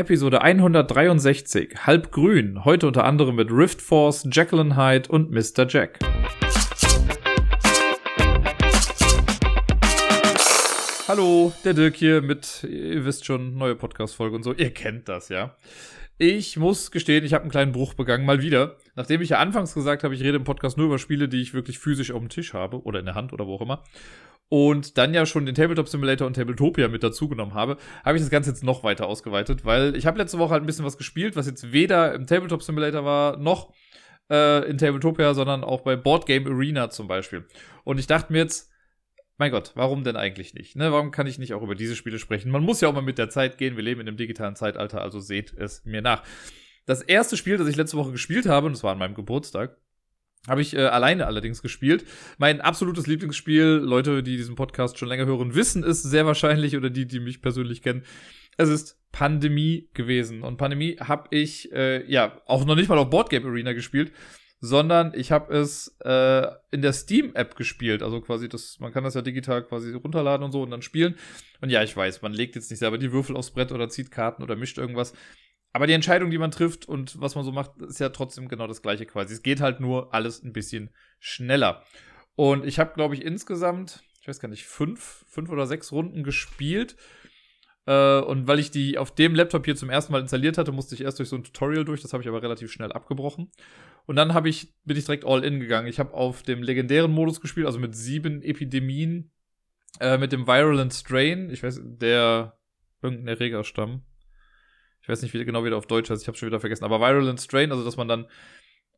Episode 163, halb grün, heute unter anderem mit Rift Force, Jacqueline Hyde und Mr. Jack. Hallo, der Dirk hier mit, ihr wisst schon, neue Podcast-Folge und so, ihr kennt das, ja. Ich muss gestehen, ich habe einen kleinen Bruch begangen, mal wieder. Nachdem ich ja anfangs gesagt habe, ich rede im Podcast nur über Spiele, die ich wirklich physisch auf dem Tisch habe oder in der Hand oder wo auch immer und dann ja schon den Tabletop Simulator und Tabletopia mit dazugenommen habe, habe ich das Ganze jetzt noch weiter ausgeweitet, weil ich habe letzte Woche halt ein bisschen was gespielt, was jetzt weder im Tabletop Simulator war, noch äh, in Tabletopia, sondern auch bei Board Game Arena zum Beispiel. Und ich dachte mir jetzt, mein Gott, warum denn eigentlich nicht? Ne? Warum kann ich nicht auch über diese Spiele sprechen? Man muss ja auch mal mit der Zeit gehen. Wir leben in einem digitalen Zeitalter, also seht es mir nach. Das erste Spiel, das ich letzte Woche gespielt habe, und das war an meinem Geburtstag, habe ich äh, alleine allerdings gespielt. Mein absolutes Lieblingsspiel, Leute, die diesen Podcast schon länger hören, wissen es sehr wahrscheinlich oder die, die mich persönlich kennen. Es ist Pandemie gewesen. Und Pandemie habe ich äh, ja auch noch nicht mal auf Boardgame Arena gespielt, sondern ich habe es äh, in der Steam-App gespielt. Also quasi das, man kann das ja digital quasi runterladen und so und dann spielen. Und ja, ich weiß, man legt jetzt nicht selber die Würfel aufs Brett oder zieht Karten oder mischt irgendwas. Aber die Entscheidung, die man trifft und was man so macht, ist ja trotzdem genau das gleiche quasi. Es geht halt nur alles ein bisschen schneller. Und ich habe, glaube ich, insgesamt, ich weiß gar nicht, fünf, fünf oder sechs Runden gespielt. Äh, und weil ich die auf dem Laptop hier zum ersten Mal installiert hatte, musste ich erst durch so ein Tutorial durch. Das habe ich aber relativ schnell abgebrochen. Und dann habe ich, bin ich direkt all in gegangen. Ich habe auf dem legendären Modus gespielt, also mit sieben Epidemien, äh, mit dem Virulent Strain. Ich weiß, der irgendein Erregerstamm ich weiß nicht wie, genau, wie der auf Deutsch heißt, ich habe schon wieder vergessen. Aber Virulent Strain, also dass man dann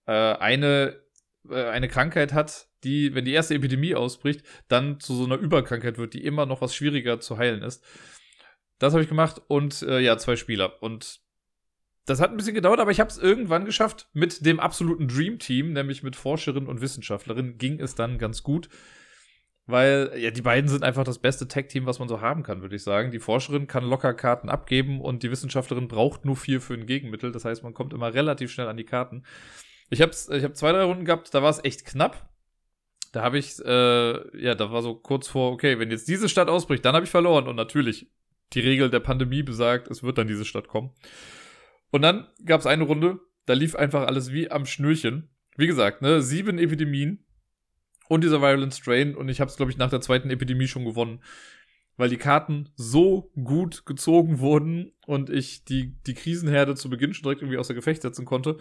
äh, eine, äh, eine Krankheit hat, die, wenn die erste Epidemie ausbricht, dann zu so einer Überkrankheit wird, die immer noch was schwieriger zu heilen ist. Das habe ich gemacht und äh, ja, zwei Spieler. Und das hat ein bisschen gedauert, aber ich habe es irgendwann geschafft. Mit dem absoluten Dream Team, nämlich mit Forscherin und Wissenschaftlerin, ging es dann ganz gut. Weil, ja, die beiden sind einfach das beste Tag-Team, was man so haben kann, würde ich sagen. Die Forscherin kann locker Karten abgeben und die Wissenschaftlerin braucht nur vier für ein Gegenmittel. Das heißt, man kommt immer relativ schnell an die Karten. Ich habe ich hab zwei, drei Runden gehabt, da war es echt knapp. Da habe ich, äh, ja, da war so kurz vor, okay, wenn jetzt diese Stadt ausbricht, dann habe ich verloren. Und natürlich, die Regel der Pandemie besagt, es wird dann diese Stadt kommen. Und dann gab es eine Runde, da lief einfach alles wie am Schnürchen. Wie gesagt, ne, sieben Epidemien, und dieser Violent Strain. Und ich habe es, glaube ich, nach der zweiten Epidemie schon gewonnen. Weil die Karten so gut gezogen wurden und ich die, die Krisenherde zu Beginn schon direkt irgendwie außer Gefecht setzen konnte.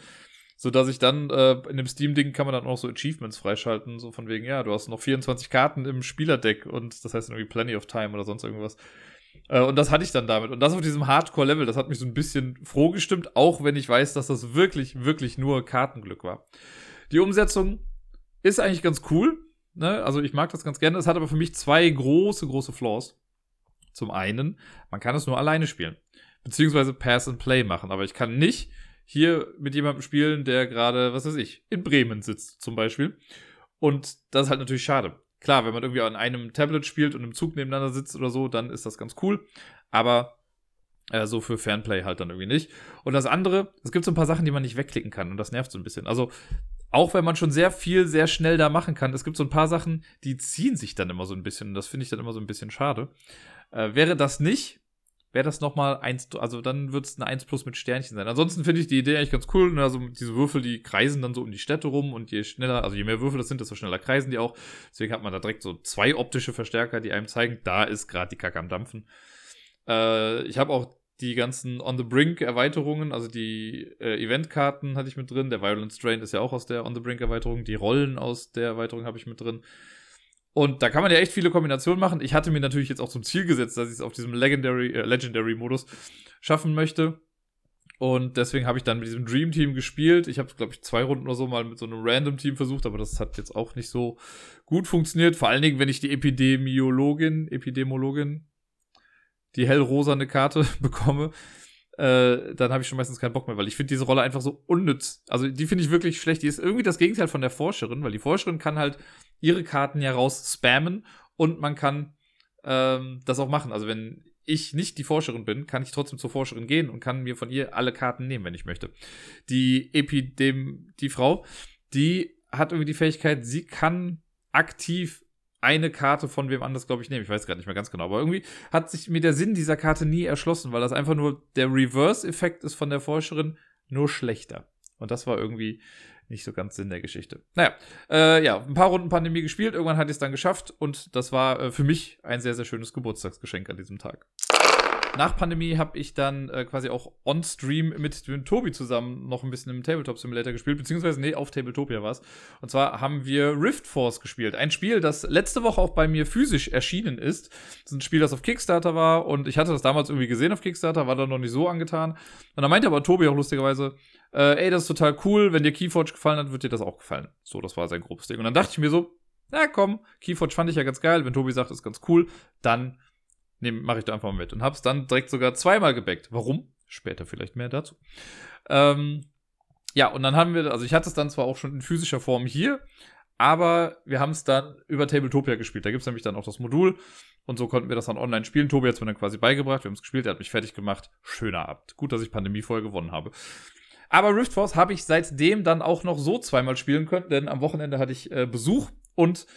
So dass ich dann äh, in dem Steam-Ding kann man dann auch so Achievements freischalten, so von wegen, ja, du hast noch 24 Karten im Spielerdeck und das heißt irgendwie Plenty of Time oder sonst irgendwas. Äh, und das hatte ich dann damit. Und das auf diesem Hardcore-Level, das hat mich so ein bisschen froh gestimmt, auch wenn ich weiß, dass das wirklich, wirklich nur Kartenglück war. Die Umsetzung ist eigentlich ganz cool. Ne? Also ich mag das ganz gerne. Es hat aber für mich zwei große, große Flaws. Zum einen, man kann es nur alleine spielen. Beziehungsweise Pass and Play machen. Aber ich kann nicht hier mit jemandem spielen, der gerade, was weiß ich, in Bremen sitzt zum Beispiel. Und das ist halt natürlich schade. Klar, wenn man irgendwie an einem Tablet spielt und im Zug nebeneinander sitzt oder so, dann ist das ganz cool. Aber äh, so für Fanplay halt dann irgendwie nicht. Und das andere, es gibt so ein paar Sachen, die man nicht wegklicken kann und das nervt so ein bisschen. Also auch wenn man schon sehr viel sehr schnell da machen kann, es gibt so ein paar Sachen, die ziehen sich dann immer so ein bisschen. Und das finde ich dann immer so ein bisschen schade. Äh, wäre das nicht, wäre das nochmal eins, also dann wird es eine 1 plus mit Sternchen sein. Ansonsten finde ich die Idee eigentlich ganz cool. Ne? Also diese Würfel, die kreisen dann so um die Städte rum und je schneller, also je mehr Würfel das sind, desto schneller kreisen die auch. Deswegen hat man da direkt so zwei optische Verstärker, die einem zeigen, da ist gerade die Kacke am Dampfen. Äh, ich habe auch die ganzen On the Brink Erweiterungen, also die äh, Eventkarten hatte ich mit drin. Der Violent Strain ist ja auch aus der On the Brink Erweiterung. Die Rollen aus der Erweiterung habe ich mit drin. Und da kann man ja echt viele Kombinationen machen. Ich hatte mir natürlich jetzt auch zum Ziel gesetzt, dass ich es auf diesem Legendary, äh, Legendary Modus schaffen möchte. Und deswegen habe ich dann mit diesem Dream Team gespielt. Ich habe, glaube ich, zwei Runden oder so mal mit so einem Random Team versucht, aber das hat jetzt auch nicht so gut funktioniert. Vor allen Dingen, wenn ich die Epidemiologin, Epidemiologin, die hellrosane Karte bekomme, äh, dann habe ich schon meistens keinen Bock mehr, weil ich finde diese Rolle einfach so unnütz. Also die finde ich wirklich schlecht. Die ist irgendwie das Gegenteil von der Forscherin, weil die Forscherin kann halt ihre Karten ja raus spammen und man kann ähm, das auch machen. Also wenn ich nicht die Forscherin bin, kann ich trotzdem zur Forscherin gehen und kann mir von ihr alle Karten nehmen, wenn ich möchte. Die Epidem, die Frau, die hat irgendwie die Fähigkeit, sie kann aktiv eine Karte von wem anders, glaube ich, nehme. Ich weiß gerade nicht mehr ganz genau. Aber irgendwie hat sich mir der Sinn dieser Karte nie erschlossen, weil das einfach nur der Reverse-Effekt ist von der Forscherin, nur schlechter. Und das war irgendwie nicht so ganz Sinn der Geschichte. Naja, äh, ja, ein paar Runden Pandemie gespielt, irgendwann hatte ich es dann geschafft und das war äh, für mich ein sehr, sehr schönes Geburtstagsgeschenk an diesem Tag. Nach Pandemie habe ich dann äh, quasi auch on-stream mit dem Tobi zusammen noch ein bisschen im Tabletop Simulator gespielt, beziehungsweise nee, auf Tabletopia war es. Und zwar haben wir Rift Force gespielt. Ein Spiel, das letzte Woche auch bei mir physisch erschienen ist. Das ist ein Spiel, das auf Kickstarter war und ich hatte das damals irgendwie gesehen auf Kickstarter, war da noch nicht so angetan. Und da meinte aber Tobi auch lustigerweise, äh, ey, das ist total cool, wenn dir Keyforge gefallen hat, wird dir das auch gefallen. So, das war sein grobes Ding. Und dann dachte ich mir so, na komm, Keyforge fand ich ja ganz geil, wenn Tobi sagt, ist ganz cool, dann mache ich da einfach mal mit. Und hab's dann direkt sogar zweimal gebackt. Warum? Später vielleicht mehr dazu. Ähm, ja, und dann haben wir, also ich hatte es dann zwar auch schon in physischer Form hier, aber wir haben es dann über Tabletopia gespielt. Da gibt es nämlich dann auch das Modul und so konnten wir das dann online spielen. Tobi hat es mir dann quasi beigebracht, wir haben es gespielt, er hat mich fertig gemacht. Schöner Abend. Gut, dass ich Pandemie vorher gewonnen habe. Aber Rift Force habe ich seitdem dann auch noch so zweimal spielen können, denn am Wochenende hatte ich äh, Besuch und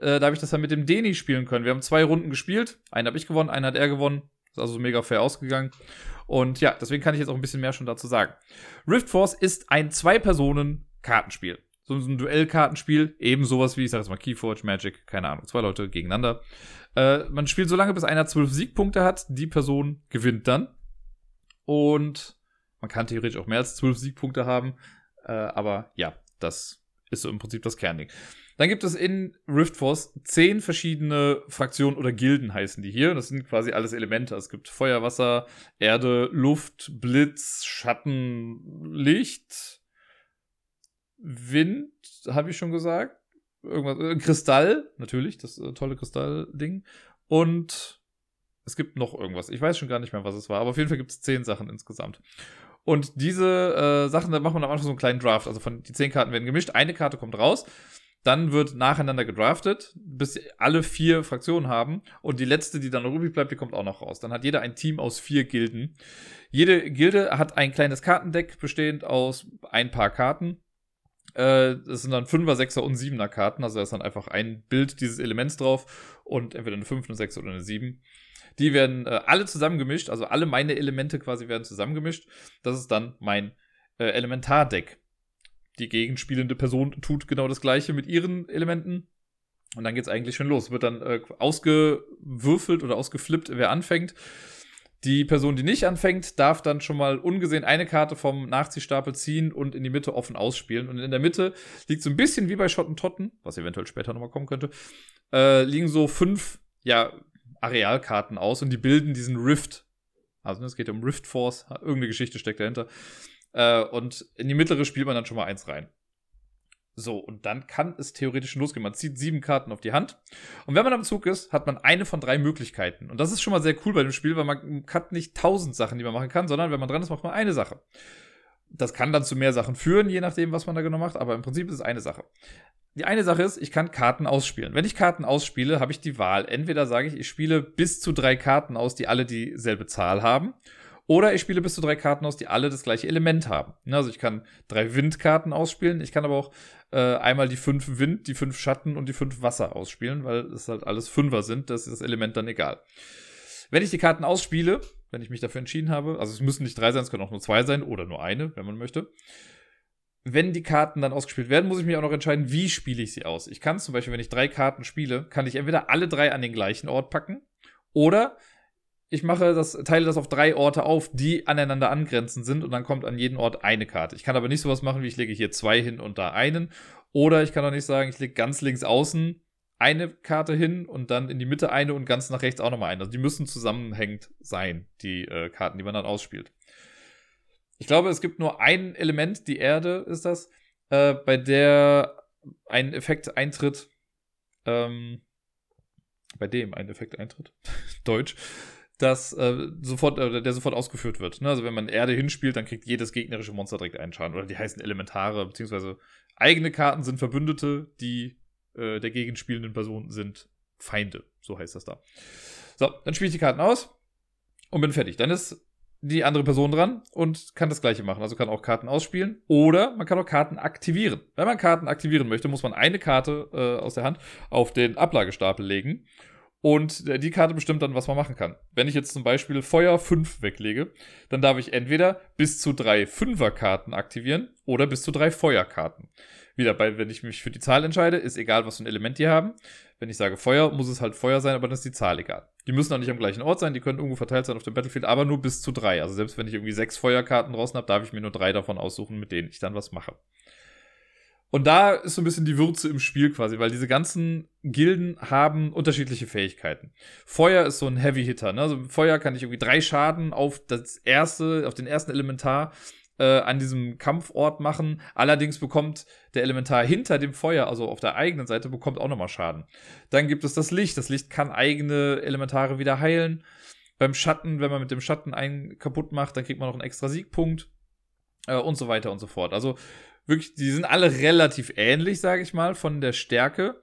äh, da habe ich das dann mit dem Deni spielen können. Wir haben zwei Runden gespielt. Einen habe ich gewonnen, einen hat er gewonnen. Ist also mega fair ausgegangen. Und ja, deswegen kann ich jetzt auch ein bisschen mehr schon dazu sagen. Rift Force ist ein Zwei-Personen-Kartenspiel. So ein Duellkartenspiel, eben sowas wie, ich sage jetzt mal Keyforge, Magic, keine Ahnung, zwei Leute gegeneinander. Äh, man spielt so lange, bis einer zwölf Siegpunkte hat. Die Person gewinnt dann. Und man kann theoretisch auch mehr als zwölf Siegpunkte haben. Äh, aber ja, das ist so im Prinzip das Kernding. Dann gibt es in Rift Force zehn verschiedene Fraktionen oder Gilden heißen die hier. Das sind quasi alles Elemente. Es gibt Feuer, Wasser, Erde, Luft, Blitz, Schatten, Licht, Wind, habe ich schon gesagt. Irgendwas, äh, Kristall, natürlich, das äh, tolle Kristallding. Und es gibt noch irgendwas. Ich weiß schon gar nicht mehr, was es war, aber auf jeden Fall gibt es zehn Sachen insgesamt. Und diese äh, Sachen, da macht man am Anfang so einen kleinen Draft. Also von die zehn Karten werden gemischt, eine Karte kommt raus dann wird nacheinander gedraftet, bis alle vier Fraktionen haben. Und die letzte, die dann noch übrig bleibt, die kommt auch noch raus. Dann hat jeder ein Team aus vier Gilden. Jede Gilde hat ein kleines Kartendeck bestehend aus ein paar Karten. Äh, das sind dann Fünfer, Sechser und Siebener Karten. Also da ist dann einfach ein Bild dieses Elements drauf und entweder eine Fünf, eine Sechs oder eine Sieben. Die werden äh, alle zusammengemischt, also alle meine Elemente quasi werden zusammengemischt. Das ist dann mein äh, Elementardeck die gegenspielende Person tut genau das gleiche mit ihren Elementen. Und dann geht's eigentlich schon los. Wird dann äh, ausgewürfelt oder ausgeflippt, wer anfängt. Die Person, die nicht anfängt, darf dann schon mal ungesehen eine Karte vom Nachziehstapel ziehen und in die Mitte offen ausspielen. Und in der Mitte liegt so ein bisschen wie bei Schottentotten, was eventuell später nochmal kommen könnte, äh, liegen so fünf, ja, Arealkarten aus und die bilden diesen Rift. Also es geht um Rift Force, irgendeine Geschichte steckt dahinter. Äh, und in die mittlere spielt man dann schon mal eins rein. So, und dann kann es theoretisch losgehen. Man zieht sieben Karten auf die Hand. Und wenn man am Zug ist, hat man eine von drei Möglichkeiten. Und das ist schon mal sehr cool bei dem Spiel, weil man hat nicht tausend Sachen, die man machen kann, sondern wenn man dran ist, macht man eine Sache. Das kann dann zu mehr Sachen führen, je nachdem, was man da genau macht, aber im Prinzip ist es eine Sache. Die eine Sache ist, ich kann Karten ausspielen. Wenn ich Karten ausspiele, habe ich die Wahl. Entweder sage ich, ich spiele bis zu drei Karten aus, die alle dieselbe Zahl haben. Oder ich spiele bis zu drei Karten aus, die alle das gleiche Element haben. Ne, also ich kann drei Windkarten ausspielen. Ich kann aber auch äh, einmal die fünf Wind, die fünf Schatten und die fünf Wasser ausspielen, weil es halt alles Fünfer sind. Das ist das Element dann egal. Wenn ich die Karten ausspiele, wenn ich mich dafür entschieden habe, also es müssen nicht drei sein, es können auch nur zwei sein oder nur eine, wenn man möchte. Wenn die Karten dann ausgespielt werden, muss ich mich auch noch entscheiden, wie spiele ich sie aus. Ich kann zum Beispiel, wenn ich drei Karten spiele, kann ich entweder alle drei an den gleichen Ort packen oder ich mache das, teile das auf drei Orte auf, die aneinander angrenzend sind und dann kommt an jeden Ort eine Karte. Ich kann aber nicht sowas machen, wie ich lege hier zwei hin und da einen. Oder ich kann auch nicht sagen, ich lege ganz links außen eine Karte hin und dann in die Mitte eine und ganz nach rechts auch nochmal eine. Also die müssen zusammenhängend sein, die äh, Karten, die man dann ausspielt. Ich glaube, es gibt nur ein Element, die Erde ist das, äh, bei der ein Effekt eintritt, ähm, bei dem ein Effekt eintritt, Deutsch, dass äh, sofort, äh, der sofort ausgeführt wird. Ne? Also wenn man Erde hinspielt, dann kriegt jedes gegnerische Monster direkt einen Schaden. Oder die heißen Elementare, beziehungsweise eigene Karten sind Verbündete, die äh, der gegenspielenden Person sind Feinde. So heißt das da. So, dann spiele ich die Karten aus und bin fertig. Dann ist die andere Person dran und kann das gleiche machen. Also kann auch Karten ausspielen oder man kann auch Karten aktivieren. Wenn man Karten aktivieren möchte, muss man eine Karte äh, aus der Hand auf den Ablagestapel legen und äh, die Karte bestimmt dann, was man machen kann. Wenn ich jetzt zum Beispiel Feuer 5 weglege, dann darf ich entweder bis zu drei Fünferkarten aktivieren oder bis zu drei Feuerkarten. Wieder, bei, wenn ich mich für die Zahl entscheide, ist egal, was für ein Element die haben. Wenn ich sage Feuer, muss es halt Feuer sein, aber dann ist die Zahl egal. Die müssen auch nicht am gleichen Ort sein, die können irgendwo verteilt sein auf dem Battlefield, aber nur bis zu drei. Also selbst wenn ich irgendwie sechs Feuerkarten draußen habe, darf ich mir nur drei davon aussuchen, mit denen ich dann was mache. Und da ist so ein bisschen die Würze im Spiel quasi, weil diese ganzen Gilden haben unterschiedliche Fähigkeiten. Feuer ist so ein Heavy Hitter, ne? Also Feuer kann ich irgendwie drei Schaden auf das erste, auf den ersten Elementar äh, an diesem Kampfort machen. Allerdings bekommt der Elementar hinter dem Feuer, also auf der eigenen Seite, bekommt auch nochmal Schaden. Dann gibt es das Licht. Das Licht kann eigene Elementare wieder heilen. Beim Schatten, wenn man mit dem Schatten einen kaputt macht, dann kriegt man noch einen extra Siegpunkt. Äh, und so weiter und so fort. Also wirklich, die sind alle relativ ähnlich, sage ich mal, von der Stärke.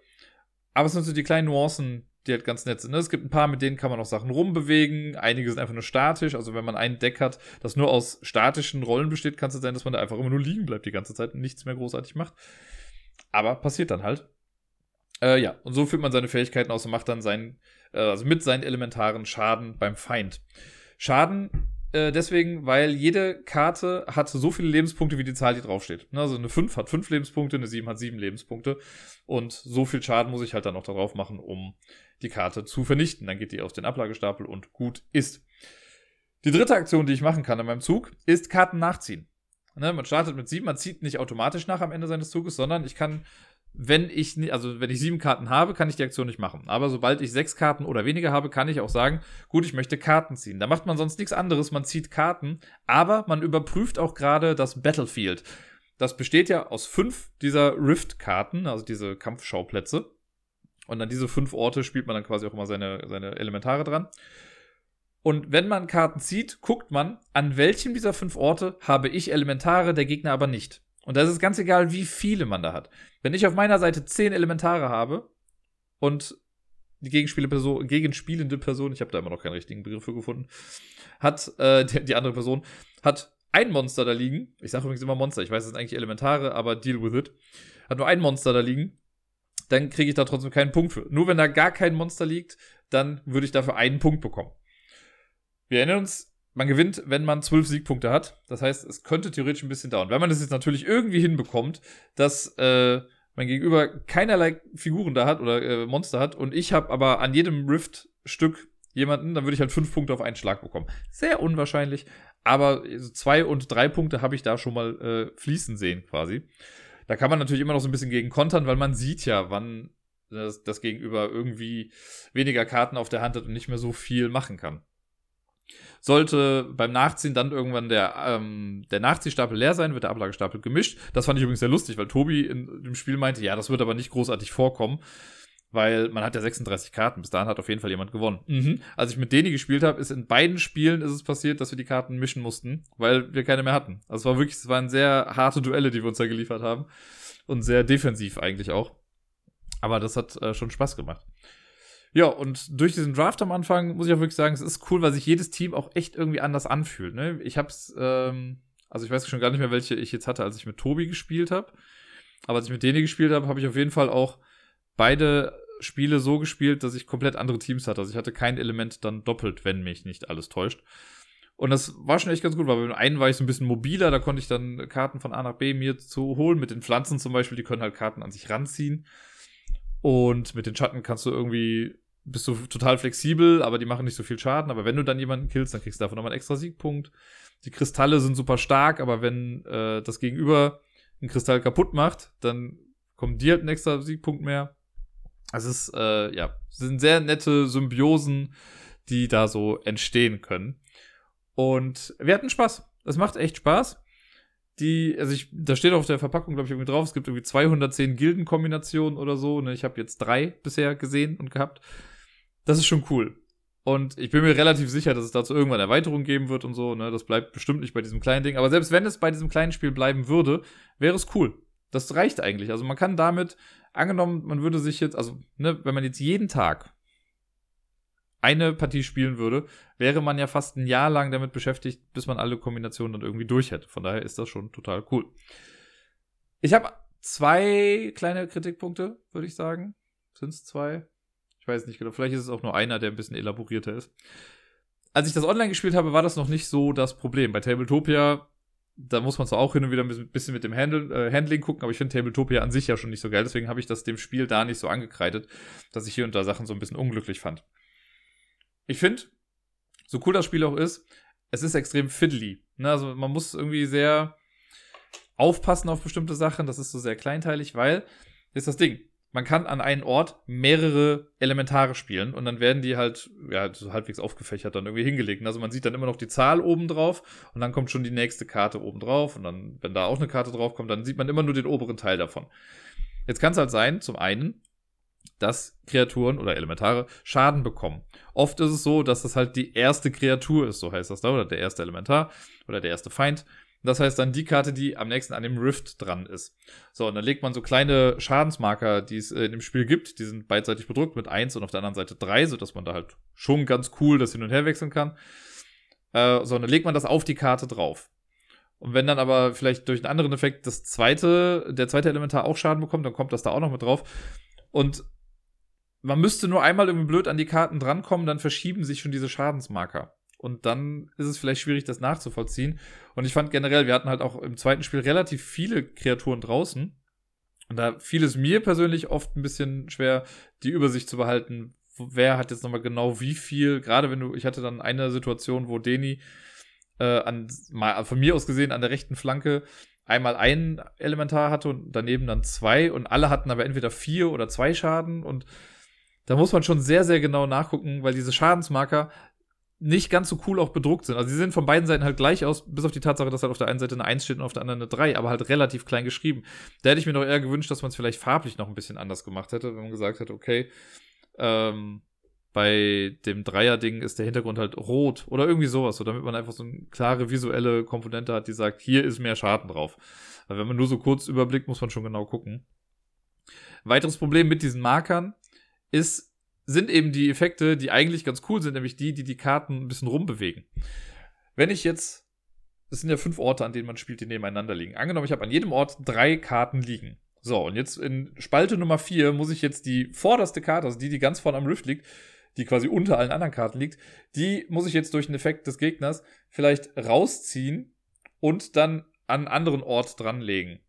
Aber es sind so die kleinen Nuancen, die halt ganz nett sind. Ne? Es gibt ein paar, mit denen kann man auch Sachen rumbewegen. Einige sind einfach nur statisch. Also wenn man ein Deck hat, das nur aus statischen Rollen besteht, kann es sein, dass man da einfach immer nur liegen bleibt die ganze Zeit und nichts mehr großartig macht. Aber passiert dann halt. Äh, ja, und so führt man seine Fähigkeiten aus und macht dann seinen, äh, also mit seinen elementaren Schaden beim Feind. Schaden äh, deswegen, weil jede Karte hat so viele Lebenspunkte wie die Zahl, die draufsteht. Ne, also eine 5 hat 5 Lebenspunkte, eine 7 hat 7 Lebenspunkte. Und so viel Schaden muss ich halt dann noch darauf machen, um die Karte zu vernichten. Dann geht die auf den Ablagestapel und gut ist. Die dritte Aktion, die ich machen kann in meinem Zug, ist Karten nachziehen. Ne, man startet mit 7, man zieht nicht automatisch nach am Ende seines Zuges, sondern ich kann wenn ich, also wenn ich sieben Karten habe, kann ich die Aktion nicht machen. Aber sobald ich sechs Karten oder weniger habe, kann ich auch sagen, gut, ich möchte Karten ziehen. Da macht man sonst nichts anderes, man zieht Karten, aber man überprüft auch gerade das Battlefield. Das besteht ja aus fünf dieser Rift-Karten, also diese Kampfschauplätze. Und an diese fünf Orte spielt man dann quasi auch immer seine, seine Elementare dran. Und wenn man Karten zieht, guckt man, an welchem dieser fünf Orte habe ich Elementare, der Gegner aber nicht. Und da ist es ganz egal, wie viele man da hat. Wenn ich auf meiner Seite zehn Elementare habe und die gegenspielende Person, gegenspielende Person, ich habe da immer noch keinen richtigen Begriff für gefunden, hat, äh, die, die andere Person, hat ein Monster da liegen. Ich sage übrigens immer Monster, ich weiß, das sind eigentlich Elementare, aber deal with it. Hat nur ein Monster da liegen, dann kriege ich da trotzdem keinen Punkt für. Nur wenn da gar kein Monster liegt, dann würde ich dafür einen Punkt bekommen. Wir erinnern uns, man gewinnt, wenn man zwölf Siegpunkte hat. Das heißt, es könnte theoretisch ein bisschen dauern. Wenn man das jetzt natürlich irgendwie hinbekommt, dass äh, mein Gegenüber keinerlei Figuren da hat oder äh, Monster hat und ich habe aber an jedem Rift-Stück jemanden, dann würde ich halt fünf Punkte auf einen Schlag bekommen. Sehr unwahrscheinlich, aber zwei und drei Punkte habe ich da schon mal äh, fließen sehen quasi. Da kann man natürlich immer noch so ein bisschen gegen kontern, weil man sieht ja, wann das, das Gegenüber irgendwie weniger Karten auf der Hand hat und nicht mehr so viel machen kann. Sollte beim Nachziehen dann irgendwann der, ähm, der Nachziehstapel leer sein, wird der Ablagestapel gemischt. Das fand ich übrigens sehr lustig, weil Tobi in dem Spiel meinte, ja, das wird aber nicht großartig vorkommen, weil man hat ja 36 Karten. Bis dahin hat auf jeden Fall jemand gewonnen. Mhm. Als ich mit Deni gespielt habe, ist in beiden Spielen ist es passiert, dass wir die Karten mischen mussten, weil wir keine mehr hatten. Also es war wirklich, es waren sehr harte Duelle, die wir uns da geliefert haben. Und sehr defensiv eigentlich auch. Aber das hat äh, schon Spaß gemacht. Ja, und durch diesen Draft am Anfang muss ich auch wirklich sagen, es ist cool, weil sich jedes Team auch echt irgendwie anders anfühlt. Ne? Ich hab's, ähm, also ich weiß schon gar nicht mehr, welche ich jetzt hatte, als ich mit Tobi gespielt habe. Aber als ich mit denen gespielt habe, habe ich auf jeden Fall auch beide Spiele so gespielt, dass ich komplett andere Teams hatte. Also ich hatte kein Element dann doppelt, wenn mich nicht alles täuscht. Und das war schon echt ganz gut, weil beim einen war ich so ein bisschen mobiler, da konnte ich dann Karten von A nach B mir zu holen. Mit den Pflanzen zum Beispiel, die können halt Karten an sich ranziehen. Und mit den Schatten kannst du irgendwie, bist du total flexibel, aber die machen nicht so viel Schaden. Aber wenn du dann jemanden killst, dann kriegst du davon nochmal einen extra Siegpunkt. Die Kristalle sind super stark, aber wenn äh, das Gegenüber einen Kristall kaputt macht, dann kommt dir halt ein extra Siegpunkt mehr. Es ist, äh, ja, sind sehr nette Symbiosen, die da so entstehen können. Und wir hatten Spaß. Es macht echt Spaß die, also ich, da steht auf der Verpackung, glaube ich, irgendwie drauf, es gibt irgendwie 210 Gildenkombinationen oder so. Ne? Ich habe jetzt drei bisher gesehen und gehabt. Das ist schon cool. Und ich bin mir relativ sicher, dass es dazu irgendwann Erweiterungen geben wird und so. Ne? Das bleibt bestimmt nicht bei diesem kleinen Ding. Aber selbst wenn es bei diesem kleinen Spiel bleiben würde, wäre es cool. Das reicht eigentlich. Also man kann damit, angenommen, man würde sich jetzt, also ne, wenn man jetzt jeden Tag eine Partie spielen würde, wäre man ja fast ein Jahr lang damit beschäftigt, bis man alle Kombinationen dann irgendwie durch hätte. Von daher ist das schon total cool. Ich habe zwei kleine Kritikpunkte, würde ich sagen. Sind es zwei? Ich weiß nicht genau. Vielleicht ist es auch nur einer, der ein bisschen elaborierter ist. Als ich das online gespielt habe, war das noch nicht so das Problem. Bei Tabletopia, da muss man zwar auch hin und wieder ein bisschen mit dem Handle, äh, Handling gucken, aber ich finde Tabletopia an sich ja schon nicht so geil. Deswegen habe ich das dem Spiel da nicht so angekreidet, dass ich hier und da Sachen so ein bisschen unglücklich fand. Ich finde, so cool das Spiel auch ist, es ist extrem fiddly. Ne? Also man muss irgendwie sehr aufpassen auf bestimmte Sachen. Das ist so sehr kleinteilig, weil, ist das Ding, man kann an einen Ort mehrere Elementare spielen und dann werden die halt, ja, so halbwegs aufgefächert dann irgendwie hingelegt. Also man sieht dann immer noch die Zahl oben drauf und dann kommt schon die nächste Karte oben drauf und dann, wenn da auch eine Karte drauf kommt, dann sieht man immer nur den oberen Teil davon. Jetzt kann es halt sein, zum einen, dass Kreaturen oder Elementare Schaden bekommen. Oft ist es so, dass das halt die erste Kreatur ist, so heißt das da, oder der erste Elementar oder der erste Feind. Das heißt dann die Karte, die am nächsten an dem Rift dran ist. So, und dann legt man so kleine Schadensmarker, die es äh, in dem Spiel gibt. Die sind beidseitig bedruckt mit 1 und auf der anderen Seite 3, sodass man da halt schon ganz cool das hin und her wechseln kann. Äh, so, und dann legt man das auf die Karte drauf. Und wenn dann aber vielleicht durch einen anderen Effekt das zweite, der zweite Elementar auch Schaden bekommt, dann kommt das da auch noch mit drauf. Und man müsste nur einmal irgendwie blöd an die Karten drankommen, dann verschieben sich schon diese Schadensmarker. Und dann ist es vielleicht schwierig, das nachzuvollziehen. Und ich fand generell, wir hatten halt auch im zweiten Spiel relativ viele Kreaturen draußen. Und da fiel es mir persönlich oft ein bisschen schwer, die Übersicht zu behalten. Wer hat jetzt nochmal genau wie viel? Gerade wenn du, ich hatte dann eine Situation, wo Deni äh, an, mal von mir aus gesehen an der rechten Flanke einmal ein Elementar hatte und daneben dann zwei und alle hatten aber entweder vier oder zwei Schaden und da muss man schon sehr, sehr genau nachgucken, weil diese Schadensmarker nicht ganz so cool auch bedruckt sind. Also sie sehen von beiden Seiten halt gleich aus, bis auf die Tatsache, dass halt auf der einen Seite eine 1 steht und auf der anderen eine 3, aber halt relativ klein geschrieben. Da hätte ich mir noch eher gewünscht, dass man es vielleicht farblich noch ein bisschen anders gemacht hätte, wenn man gesagt hätte, okay, ähm, bei dem Dreier-Ding ist der Hintergrund halt rot oder irgendwie sowas, so damit man einfach so eine klare visuelle Komponente hat, die sagt, hier ist mehr Schaden drauf. Aber wenn man nur so kurz überblickt, muss man schon genau gucken. Weiteres Problem mit diesen Markern ist, sind eben die Effekte, die eigentlich ganz cool sind, nämlich die, die die Karten ein bisschen rumbewegen. Wenn ich jetzt, das sind ja fünf Orte, an denen man spielt, die nebeneinander liegen. Angenommen, ich habe an jedem Ort drei Karten liegen. So, und jetzt in Spalte Nummer vier muss ich jetzt die vorderste Karte, also die, die ganz vorne am Rift liegt, die quasi unter allen anderen Karten liegt, die muss ich jetzt durch einen Effekt des Gegners vielleicht rausziehen und dann an einen anderen Ort dranlegen.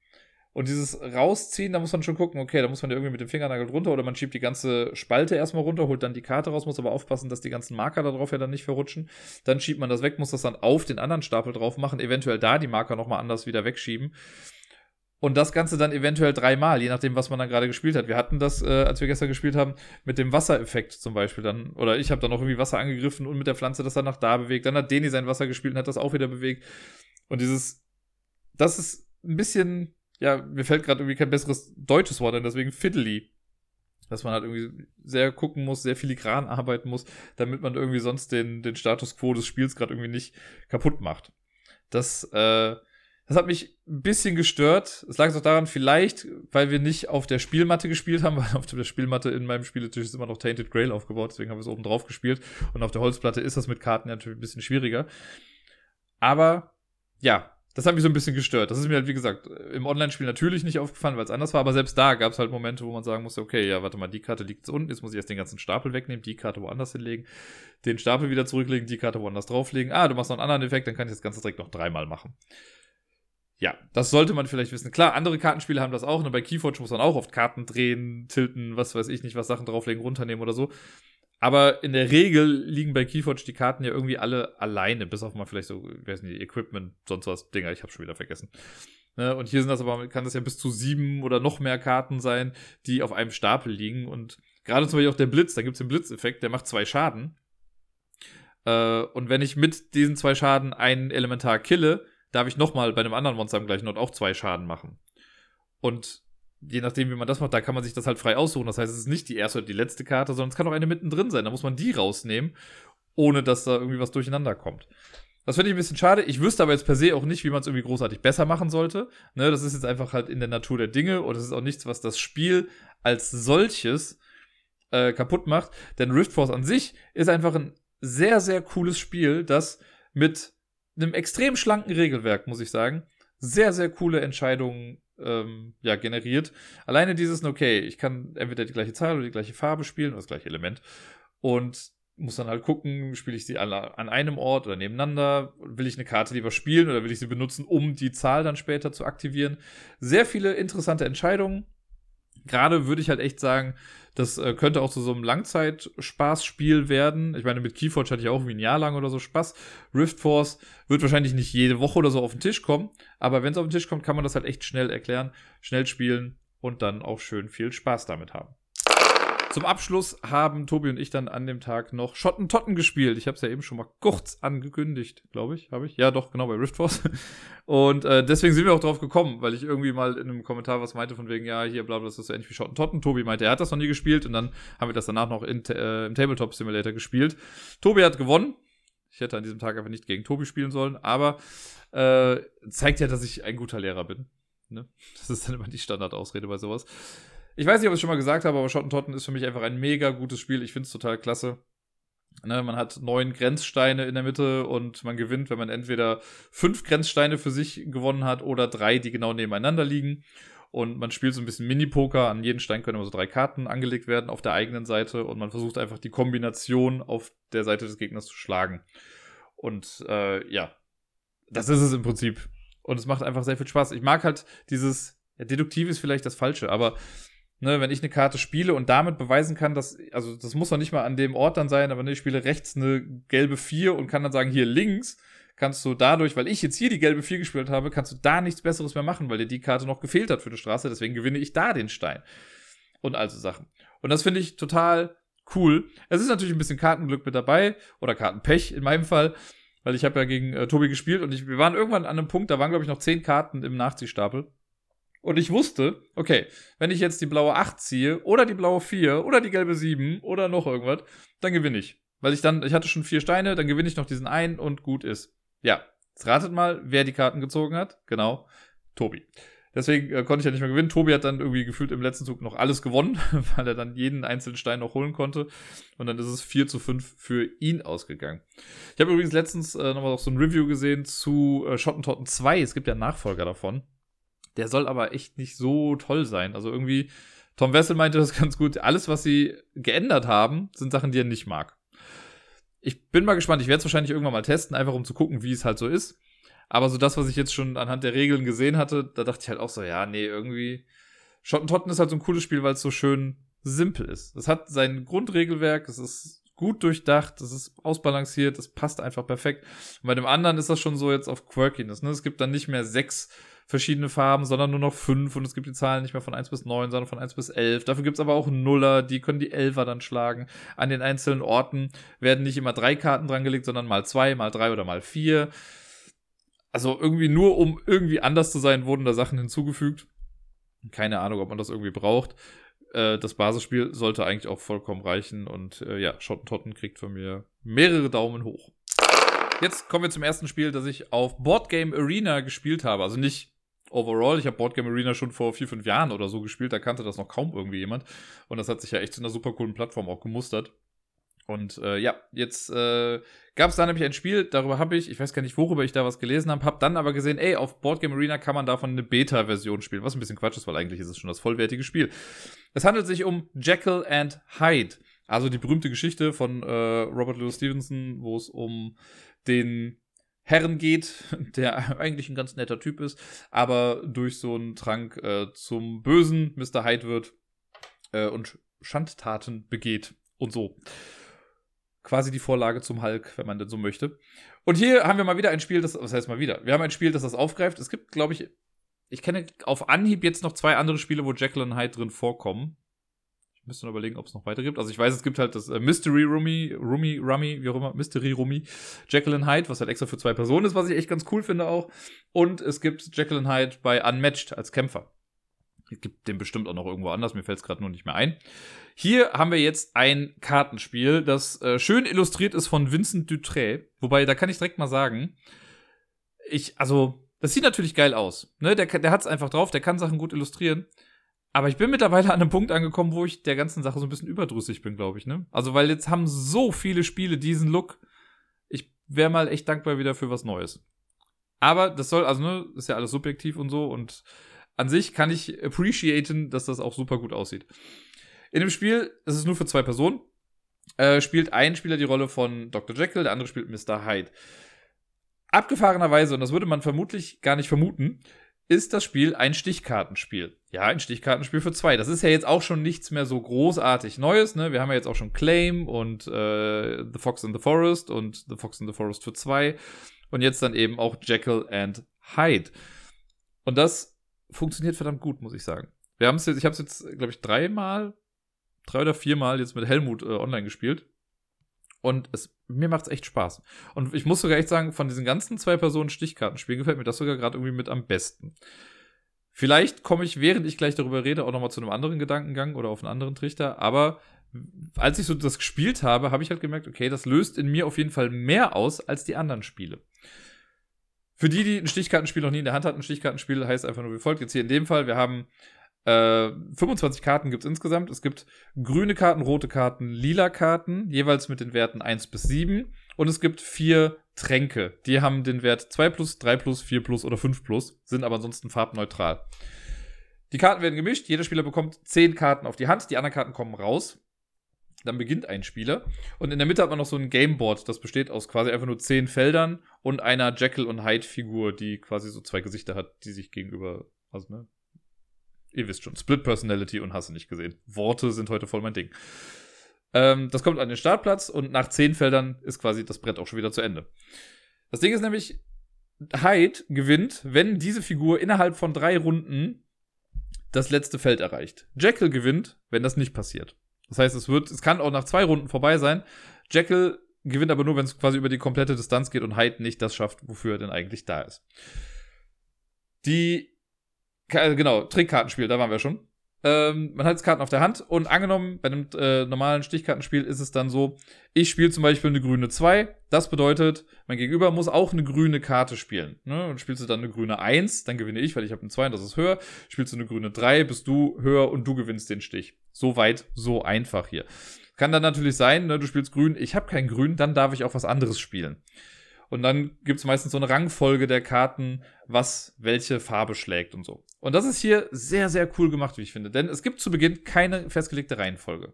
Und dieses Rausziehen, da muss man schon gucken, okay, da muss man ja irgendwie mit dem Fingernagel runter oder man schiebt die ganze Spalte erstmal runter, holt dann die Karte raus, muss aber aufpassen, dass die ganzen Marker da drauf ja dann nicht verrutschen. Dann schiebt man das weg, muss das dann auf den anderen Stapel drauf machen, eventuell da die Marker nochmal anders wieder wegschieben. Und das Ganze dann eventuell dreimal, je nachdem, was man dann gerade gespielt hat. Wir hatten das, äh, als wir gestern gespielt haben, mit dem Wassereffekt zum Beispiel dann. Oder ich habe dann noch irgendwie Wasser angegriffen und mit der Pflanze das dann nach da bewegt. Dann hat Deni sein Wasser gespielt und hat das auch wieder bewegt. Und dieses, das ist ein bisschen ja, mir fällt gerade irgendwie kein besseres deutsches Wort ein, deswegen fiddly. Dass man halt irgendwie sehr gucken muss, sehr filigran arbeiten muss, damit man irgendwie sonst den, den Status quo des Spiels gerade irgendwie nicht kaputt macht. Das, äh, das hat mich ein bisschen gestört. Es lag auch daran, vielleicht, weil wir nicht auf der Spielmatte gespielt haben, weil auf der Spielmatte in meinem Spieletisch ist immer noch Tainted Grail aufgebaut, deswegen haben wir es oben drauf gespielt. Und auf der Holzplatte ist das mit Karten natürlich ein bisschen schwieriger. Aber ja, das hat mich so ein bisschen gestört. Das ist mir halt, wie gesagt, im Online-Spiel natürlich nicht aufgefallen, weil es anders war, aber selbst da gab es halt Momente, wo man sagen musste, okay, ja, warte mal, die Karte liegt unten, jetzt muss ich erst den ganzen Stapel wegnehmen, die Karte woanders hinlegen, den Stapel wieder zurücklegen, die Karte woanders drauflegen. Ah, du machst noch einen anderen Effekt, dann kann ich das ganze direkt noch dreimal machen. Ja, das sollte man vielleicht wissen. Klar, andere Kartenspiele haben das auch. Ne? Bei Keyforge muss man auch oft Karten drehen, tilten, was weiß ich nicht, was Sachen drauflegen, runternehmen oder so. Aber in der Regel liegen bei Keyforge die Karten ja irgendwie alle alleine, bis auf mal vielleicht so, ich weiß nicht, Equipment, sonst was, Dinger, ich habe schon wieder vergessen. Ne? Und hier sind das aber, kann das ja bis zu sieben oder noch mehr Karten sein, die auf einem Stapel liegen. Und gerade zum Beispiel auch der Blitz, da gibt es den Blitzeffekt, der macht zwei Schaden. Äh, und wenn ich mit diesen zwei Schaden einen Elementar kille, darf ich nochmal bei einem anderen Monster am gleichen Ort auch zwei Schaden machen. Und je nachdem, wie man das macht, da kann man sich das halt frei aussuchen. Das heißt, es ist nicht die erste oder die letzte Karte, sondern es kann auch eine mittendrin sein. Da muss man die rausnehmen, ohne dass da irgendwie was durcheinander kommt. Das finde ich ein bisschen schade. Ich wüsste aber jetzt per se auch nicht, wie man es irgendwie großartig besser machen sollte. Ne, das ist jetzt einfach halt in der Natur der Dinge und es ist auch nichts, was das Spiel als solches äh, kaputt macht. Denn Rift Force an sich ist einfach ein sehr, sehr cooles Spiel, das mit einem extrem schlanken Regelwerk, muss ich sagen, sehr, sehr coole Entscheidungen ähm, ja, generiert. Alleine dieses, okay, ich kann entweder die gleiche Zahl oder die gleiche Farbe spielen oder das gleiche Element. Und muss dann halt gucken, spiele ich sie alle an einem Ort oder nebeneinander? Will ich eine Karte lieber spielen oder will ich sie benutzen, um die Zahl dann später zu aktivieren? Sehr viele interessante Entscheidungen. Gerade würde ich halt echt sagen, das äh, könnte auch zu so einem Langzeitspaßspiel werden. Ich meine, mit Keyforge hatte ich auch irgendwie ein Jahr lang oder so Spaß. Rift Force wird wahrscheinlich nicht jede Woche oder so auf den Tisch kommen, aber wenn es auf den Tisch kommt, kann man das halt echt schnell erklären, schnell spielen und dann auch schön viel Spaß damit haben. Zum Abschluss haben Tobi und ich dann an dem Tag noch Schottentotten gespielt. Ich habe es ja eben schon mal kurz angekündigt, glaube ich. Habe ich? Ja, doch, genau, bei Riftforce. Und äh, deswegen sind wir auch drauf gekommen, weil ich irgendwie mal in einem Kommentar was meinte von wegen, ja, hier, bla, bla, das ist so ähnlich wie Schottentotten. Tobi meinte, er hat das noch nie gespielt und dann haben wir das danach noch in, äh, im Tabletop Simulator gespielt. Tobi hat gewonnen. Ich hätte an diesem Tag einfach nicht gegen Tobi spielen sollen, aber äh, zeigt ja, dass ich ein guter Lehrer bin. Ne? Das ist dann immer die Standardausrede bei sowas. Ich weiß nicht, ob ich es schon mal gesagt habe, aber Schottentotten ist für mich einfach ein mega gutes Spiel. Ich finde es total klasse. Ne, man hat neun Grenzsteine in der Mitte und man gewinnt, wenn man entweder fünf Grenzsteine für sich gewonnen hat oder drei, die genau nebeneinander liegen. Und man spielt so ein bisschen Mini-Poker. An jeden Stein können immer so drei Karten angelegt werden auf der eigenen Seite und man versucht einfach die Kombination auf der Seite des Gegners zu schlagen. Und äh, ja, das ist es im Prinzip. Und es macht einfach sehr viel Spaß. Ich mag halt dieses, ja, deduktiv ist vielleicht das Falsche, aber Ne, wenn ich eine Karte spiele und damit beweisen kann, dass, also das muss noch nicht mal an dem Ort dann sein, aber ne, ich spiele rechts eine gelbe 4 und kann dann sagen, hier links kannst du dadurch, weil ich jetzt hier die gelbe 4 gespielt habe, kannst du da nichts Besseres mehr machen, weil dir die Karte noch gefehlt hat für die Straße, deswegen gewinne ich da den Stein. Und also Sachen. Und das finde ich total cool. Es ist natürlich ein bisschen Kartenglück mit dabei oder Kartenpech in meinem Fall, weil ich habe ja gegen äh, Tobi gespielt und ich, wir waren irgendwann an einem Punkt, da waren glaube ich noch 10 Karten im Nachziehstapel. Und ich wusste, okay, wenn ich jetzt die blaue 8 ziehe oder die blaue 4 oder die gelbe 7 oder noch irgendwas, dann gewinne ich. Weil ich dann, ich hatte schon vier Steine, dann gewinne ich noch diesen einen und gut ist. Ja, jetzt ratet mal, wer die Karten gezogen hat. Genau, Tobi. Deswegen äh, konnte ich ja nicht mehr gewinnen. Tobi hat dann irgendwie gefühlt im letzten Zug noch alles gewonnen, weil er dann jeden einzelnen Stein noch holen konnte. Und dann ist es 4 zu 5 für ihn ausgegangen. Ich habe übrigens letztens äh, nochmal so ein Review gesehen zu äh, Schottentotten 2. Es gibt ja einen Nachfolger davon. Der soll aber echt nicht so toll sein. Also irgendwie, Tom Wessel meinte das ganz gut. Alles, was sie geändert haben, sind Sachen, die er nicht mag. Ich bin mal gespannt. Ich werde es wahrscheinlich irgendwann mal testen, einfach um zu gucken, wie es halt so ist. Aber so das, was ich jetzt schon anhand der Regeln gesehen hatte, da dachte ich halt auch so, ja, nee, irgendwie. Schottentotten ist halt so ein cooles Spiel, weil es so schön simpel ist. Es hat sein Grundregelwerk, es ist gut durchdacht, es ist ausbalanciert, es passt einfach perfekt. Und bei dem anderen ist das schon so jetzt auf Quirkiness. Ne? Es gibt dann nicht mehr sechs verschiedene Farben, sondern nur noch fünf und es gibt die Zahlen nicht mehr von eins bis neun, sondern von eins bis elf. Dafür gibt's aber auch Nuller, die können die Elfer dann schlagen. An den einzelnen Orten werden nicht immer drei Karten drangelegt, sondern mal zwei, mal drei oder mal vier. Also irgendwie nur, um irgendwie anders zu sein, wurden da Sachen hinzugefügt. Keine Ahnung, ob man das irgendwie braucht. Äh, das Basisspiel sollte eigentlich auch vollkommen reichen und äh, ja, Schottentotten kriegt von mir mehrere Daumen hoch. Jetzt kommen wir zum ersten Spiel, das ich auf Boardgame Arena gespielt habe. Also nicht overall. Ich habe Boardgame Arena schon vor vier, fünf Jahren oder so gespielt. Da kannte das noch kaum irgendwie jemand. Und das hat sich ja echt zu einer super coolen Plattform auch gemustert. Und äh, ja, jetzt äh, gab es da nämlich ein Spiel, darüber habe ich, ich weiß gar nicht, worüber ich da was gelesen habe, habe dann aber gesehen, ey, auf Boardgame Arena kann man davon eine Beta-Version spielen, was ein bisschen Quatsch ist, weil eigentlich ist es schon das vollwertige Spiel. Es handelt sich um Jekyll and Hyde, also die berühmte Geschichte von äh, Robert Louis Stevenson, wo es um den Herren geht, der eigentlich ein ganz netter Typ ist, aber durch so einen Trank äh, zum bösen Mr. Hyde wird äh, und Schandtaten begeht und so. Quasi die Vorlage zum Hulk, wenn man denn so möchte. Und hier haben wir mal wieder ein Spiel, das, was heißt mal wieder? Wir haben ein Spiel, das das aufgreift. Es gibt, glaube ich, ich kenne auf Anhieb jetzt noch zwei andere Spiele, wo Jekyll und Hyde drin vorkommen müsste noch überlegen, ob es noch weiter gibt. Also ich weiß, es gibt halt das äh, Mystery Rummy, Rummy, Rummy, wie auch immer, Mystery Rummy, and Hyde, was halt extra für zwei Personen ist, was ich echt ganz cool finde auch. Und es gibt and Hyde bei Unmatched als Kämpfer. Es gibt den bestimmt auch noch irgendwo anders, mir fällt es gerade nur nicht mehr ein. Hier haben wir jetzt ein Kartenspiel, das äh, schön illustriert ist von Vincent Dutré. Wobei, da kann ich direkt mal sagen, ich, also, das sieht natürlich geil aus. Ne? Der, der hat es einfach drauf, der kann Sachen gut illustrieren. Aber ich bin mittlerweile an einem Punkt angekommen, wo ich der ganzen Sache so ein bisschen überdrüssig bin, glaube ich, ne? Also, weil jetzt haben so viele Spiele diesen Look. Ich wäre mal echt dankbar wieder für was Neues. Aber das soll, also, ne, ist ja alles subjektiv und so und an sich kann ich appreciaten, dass das auch super gut aussieht. In dem Spiel, es ist nur für zwei Personen, äh, spielt ein Spieler die Rolle von Dr. Jekyll, der andere spielt Mr. Hyde. Abgefahrenerweise, und das würde man vermutlich gar nicht vermuten, ist das Spiel ein Stichkartenspiel. Ja, ein Stichkartenspiel für zwei. Das ist ja jetzt auch schon nichts mehr so großartig Neues. Ne? Wir haben ja jetzt auch schon Claim und äh, The Fox in the Forest und The Fox in the Forest für zwei. Und jetzt dann eben auch Jekyll and Hyde. Und das funktioniert verdammt gut, muss ich sagen. Wir haben es jetzt, ich habe es jetzt, glaube ich, dreimal, drei oder viermal jetzt mit Helmut äh, online gespielt. Und es, mir macht es echt Spaß. Und ich muss sogar echt sagen, von diesen ganzen zwei Personen Stichkartenspielen gefällt mir das sogar gerade irgendwie mit am besten. Vielleicht komme ich, während ich gleich darüber rede, auch nochmal zu einem anderen Gedankengang oder auf einen anderen Trichter. Aber als ich so das gespielt habe, habe ich halt gemerkt, okay, das löst in mir auf jeden Fall mehr aus als die anderen Spiele. Für die, die ein Stichkartenspiel noch nie in der Hand hatten, ein Stichkartenspiel heißt einfach nur wie folgt. Jetzt hier in dem Fall, wir haben äh, 25 Karten gibt es insgesamt. Es gibt grüne Karten, rote Karten, lila Karten, jeweils mit den Werten 1 bis 7. Und es gibt vier Tränke. Die haben den Wert 2 plus, 3 plus, 4 plus oder 5 plus, sind aber ansonsten farbneutral. Die Karten werden gemischt, jeder Spieler bekommt 10 Karten auf die Hand, die anderen Karten kommen raus. Dann beginnt ein Spieler. Und in der Mitte hat man noch so ein Gameboard, das besteht aus quasi einfach nur 10 Feldern und einer Jekyll- und Hyde-Figur, die quasi so zwei Gesichter hat, die sich gegenüber, also ne, ihr wisst schon, Split Personality und hast du nicht gesehen. Worte sind heute voll mein Ding. Ähm, das kommt an den Startplatz und nach zehn Feldern ist quasi das Brett auch schon wieder zu Ende. Das Ding ist nämlich, Hyde gewinnt, wenn diese Figur innerhalb von drei Runden das letzte Feld erreicht. Jekyll gewinnt, wenn das nicht passiert. Das heißt, es wird, es kann auch nach zwei Runden vorbei sein. Jekyll gewinnt aber nur, wenn es quasi über die komplette Distanz geht und Hyde nicht das schafft, wofür er denn eigentlich da ist. Die äh, genau, Trickkartenspiel, da waren wir schon. Ähm, man hat jetzt Karten auf der Hand und angenommen, bei einem äh, normalen Stichkartenspiel ist es dann so, ich spiele zum Beispiel eine grüne 2. Das bedeutet, mein Gegenüber muss auch eine grüne Karte spielen. Ne? Und spielst du dann eine grüne 1, dann gewinne ich, weil ich habe eine 2 und das ist höher. Spielst du eine grüne 3, bist du höher und du gewinnst den Stich. So weit, so einfach hier. Kann dann natürlich sein, ne, du spielst grün, ich habe kein grün, dann darf ich auch was anderes spielen. Und dann gibt's meistens so eine Rangfolge der Karten, was welche Farbe schlägt und so. Und das ist hier sehr, sehr cool gemacht, wie ich finde. Denn es gibt zu Beginn keine festgelegte Reihenfolge.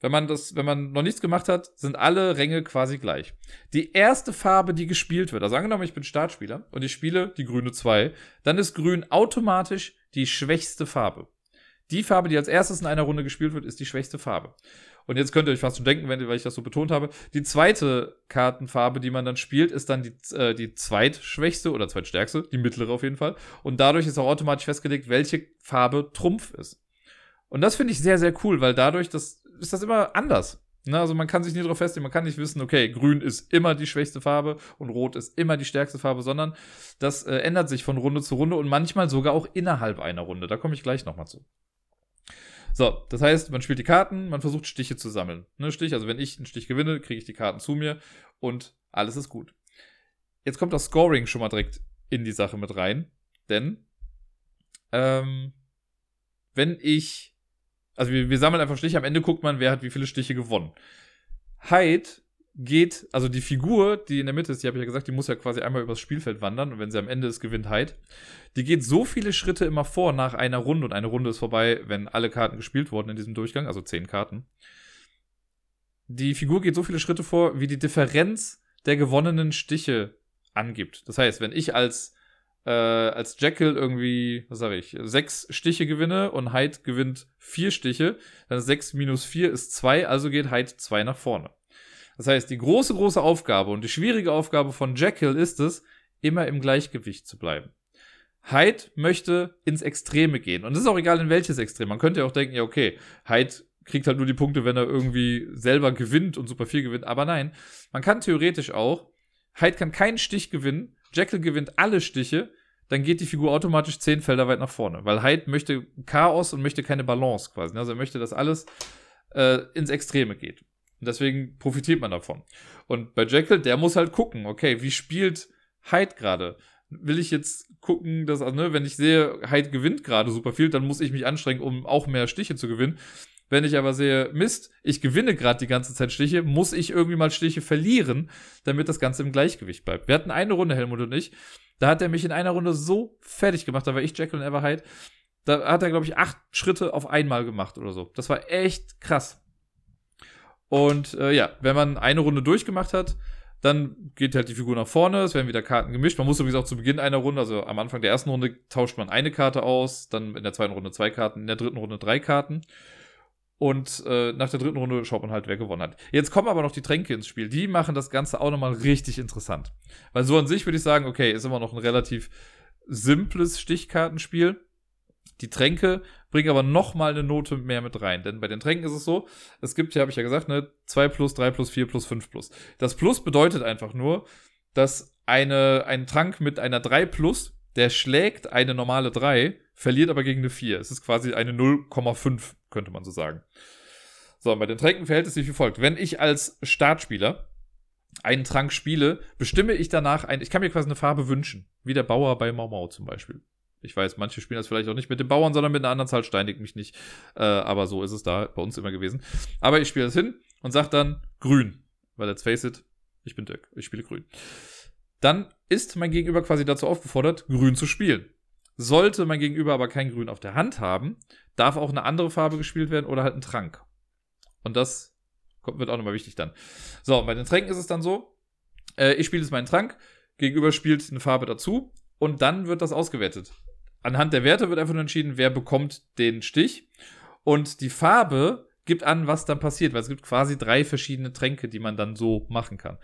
Wenn man das, wenn man noch nichts gemacht hat, sind alle Ränge quasi gleich. Die erste Farbe, die gespielt wird, also angenommen, ich bin Startspieler und ich spiele die grüne 2, dann ist grün automatisch die schwächste Farbe. Die Farbe, die als erstes in einer Runde gespielt wird, ist die schwächste Farbe. Und jetzt könnt ihr euch fast schon denken, wenn, weil ich das so betont habe, die zweite Kartenfarbe, die man dann spielt, ist dann die, äh, die zweitschwächste oder zweitstärkste, die mittlere auf jeden Fall. Und dadurch ist auch automatisch festgelegt, welche Farbe Trumpf ist. Und das finde ich sehr, sehr cool, weil dadurch das, ist das immer anders. Ne? Also man kann sich nie darauf festlegen, man kann nicht wissen, okay, grün ist immer die schwächste Farbe und rot ist immer die stärkste Farbe, sondern das äh, ändert sich von Runde zu Runde und manchmal sogar auch innerhalb einer Runde. Da komme ich gleich nochmal zu. So, das heißt, man spielt die Karten, man versucht Stiche zu sammeln. Ne, Stich, also wenn ich einen Stich gewinne, kriege ich die Karten zu mir und alles ist gut. Jetzt kommt das Scoring schon mal direkt in die Sache mit rein, denn ähm, wenn ich, also wir, wir sammeln einfach Stiche, am Ende guckt man, wer hat wie viele Stiche gewonnen. Hyde geht, also die Figur, die in der Mitte ist, die habe ich ja gesagt, die muss ja quasi einmal übers Spielfeld wandern und wenn sie am Ende ist, gewinnt Hyde. Die geht so viele Schritte immer vor nach einer Runde und eine Runde ist vorbei, wenn alle Karten gespielt wurden in diesem Durchgang, also zehn Karten. Die Figur geht so viele Schritte vor, wie die Differenz der gewonnenen Stiche angibt. Das heißt, wenn ich als äh, als Jekyll irgendwie, was sage ich, sechs Stiche gewinne und Hyde gewinnt vier Stiche, dann ist sechs minus vier ist zwei, also geht Hyde zwei nach vorne. Das heißt, die große, große Aufgabe und die schwierige Aufgabe von Jekyll ist es, immer im Gleichgewicht zu bleiben. Hyde möchte ins Extreme gehen. Und es ist auch egal, in welches Extrem. Man könnte ja auch denken, ja, okay, Hyde kriegt halt nur die Punkte, wenn er irgendwie selber gewinnt und super viel gewinnt. Aber nein, man kann theoretisch auch, Hyde kann keinen Stich gewinnen, Jekyll gewinnt alle Stiche, dann geht die Figur automatisch zehn Felder weit nach vorne. Weil Hyde möchte Chaos und möchte keine Balance quasi. Also er möchte, dass alles äh, ins Extreme geht. Und deswegen profitiert man davon. Und bei Jekyll, der muss halt gucken, okay, wie spielt Hyde gerade? will ich jetzt gucken, dass, also, ne, wenn ich sehe, Hyde gewinnt gerade super viel, dann muss ich mich anstrengen, um auch mehr Stiche zu gewinnen. Wenn ich aber sehe, Mist, ich gewinne gerade die ganze Zeit Stiche, muss ich irgendwie mal Stiche verlieren, damit das Ganze im Gleichgewicht bleibt. Wir hatten eine Runde, Helmut und ich, da hat er mich in einer Runde so fertig gemacht, da war ich Jekyll und Everhyde. Da hat er, glaube ich, acht Schritte auf einmal gemacht oder so. Das war echt krass. Und äh, ja, wenn man eine Runde durchgemacht hat, dann geht halt die Figur nach vorne, es werden wieder Karten gemischt. Man muss übrigens auch zu Beginn einer Runde, also am Anfang der ersten Runde, tauscht man eine Karte aus, dann in der zweiten Runde zwei Karten, in der dritten Runde drei Karten. Und äh, nach der dritten Runde schaut man halt, wer gewonnen hat. Jetzt kommen aber noch die Tränke ins Spiel. Die machen das Ganze auch nochmal richtig interessant. Weil so an sich würde ich sagen, okay, ist immer noch ein relativ simples Stichkartenspiel. Die Tränke bringen aber nochmal eine Note mehr mit rein. Denn bei den Tränken ist es so, es gibt ja, habe ich ja gesagt, ne, 2 plus, 3 plus, 4 plus, 5 plus. Das Plus bedeutet einfach nur, dass eine, ein Trank mit einer 3 plus, der schlägt eine normale 3, verliert aber gegen eine 4. Es ist quasi eine 0,5 könnte man so sagen. So, bei den Tränken verhält es sich wie folgt. Wenn ich als Startspieler einen Trank spiele, bestimme ich danach ein, ich kann mir quasi eine Farbe wünschen. Wie der Bauer bei Mau Mau zum Beispiel. Ich weiß, manche spielen das vielleicht auch nicht mit den Bauern, sondern mit einer anderen Zahl, steinigt mich nicht. Äh, aber so ist es da bei uns immer gewesen. Aber ich spiele das hin und sage dann grün. Weil let's face it, ich bin Dirk, ich spiele grün. Dann ist mein Gegenüber quasi dazu aufgefordert, grün zu spielen. Sollte mein Gegenüber aber kein Grün auf der Hand haben, darf auch eine andere Farbe gespielt werden oder halt ein Trank. Und das wird auch nochmal wichtig dann. So, bei den Tränken ist es dann so, äh, ich spiele jetzt meinen Trank, Gegenüber spielt eine Farbe dazu und dann wird das ausgewertet. Anhand der Werte wird einfach nur entschieden, wer bekommt den Stich. Und die Farbe gibt an, was dann passiert, weil es gibt quasi drei verschiedene Tränke, die man dann so machen kann.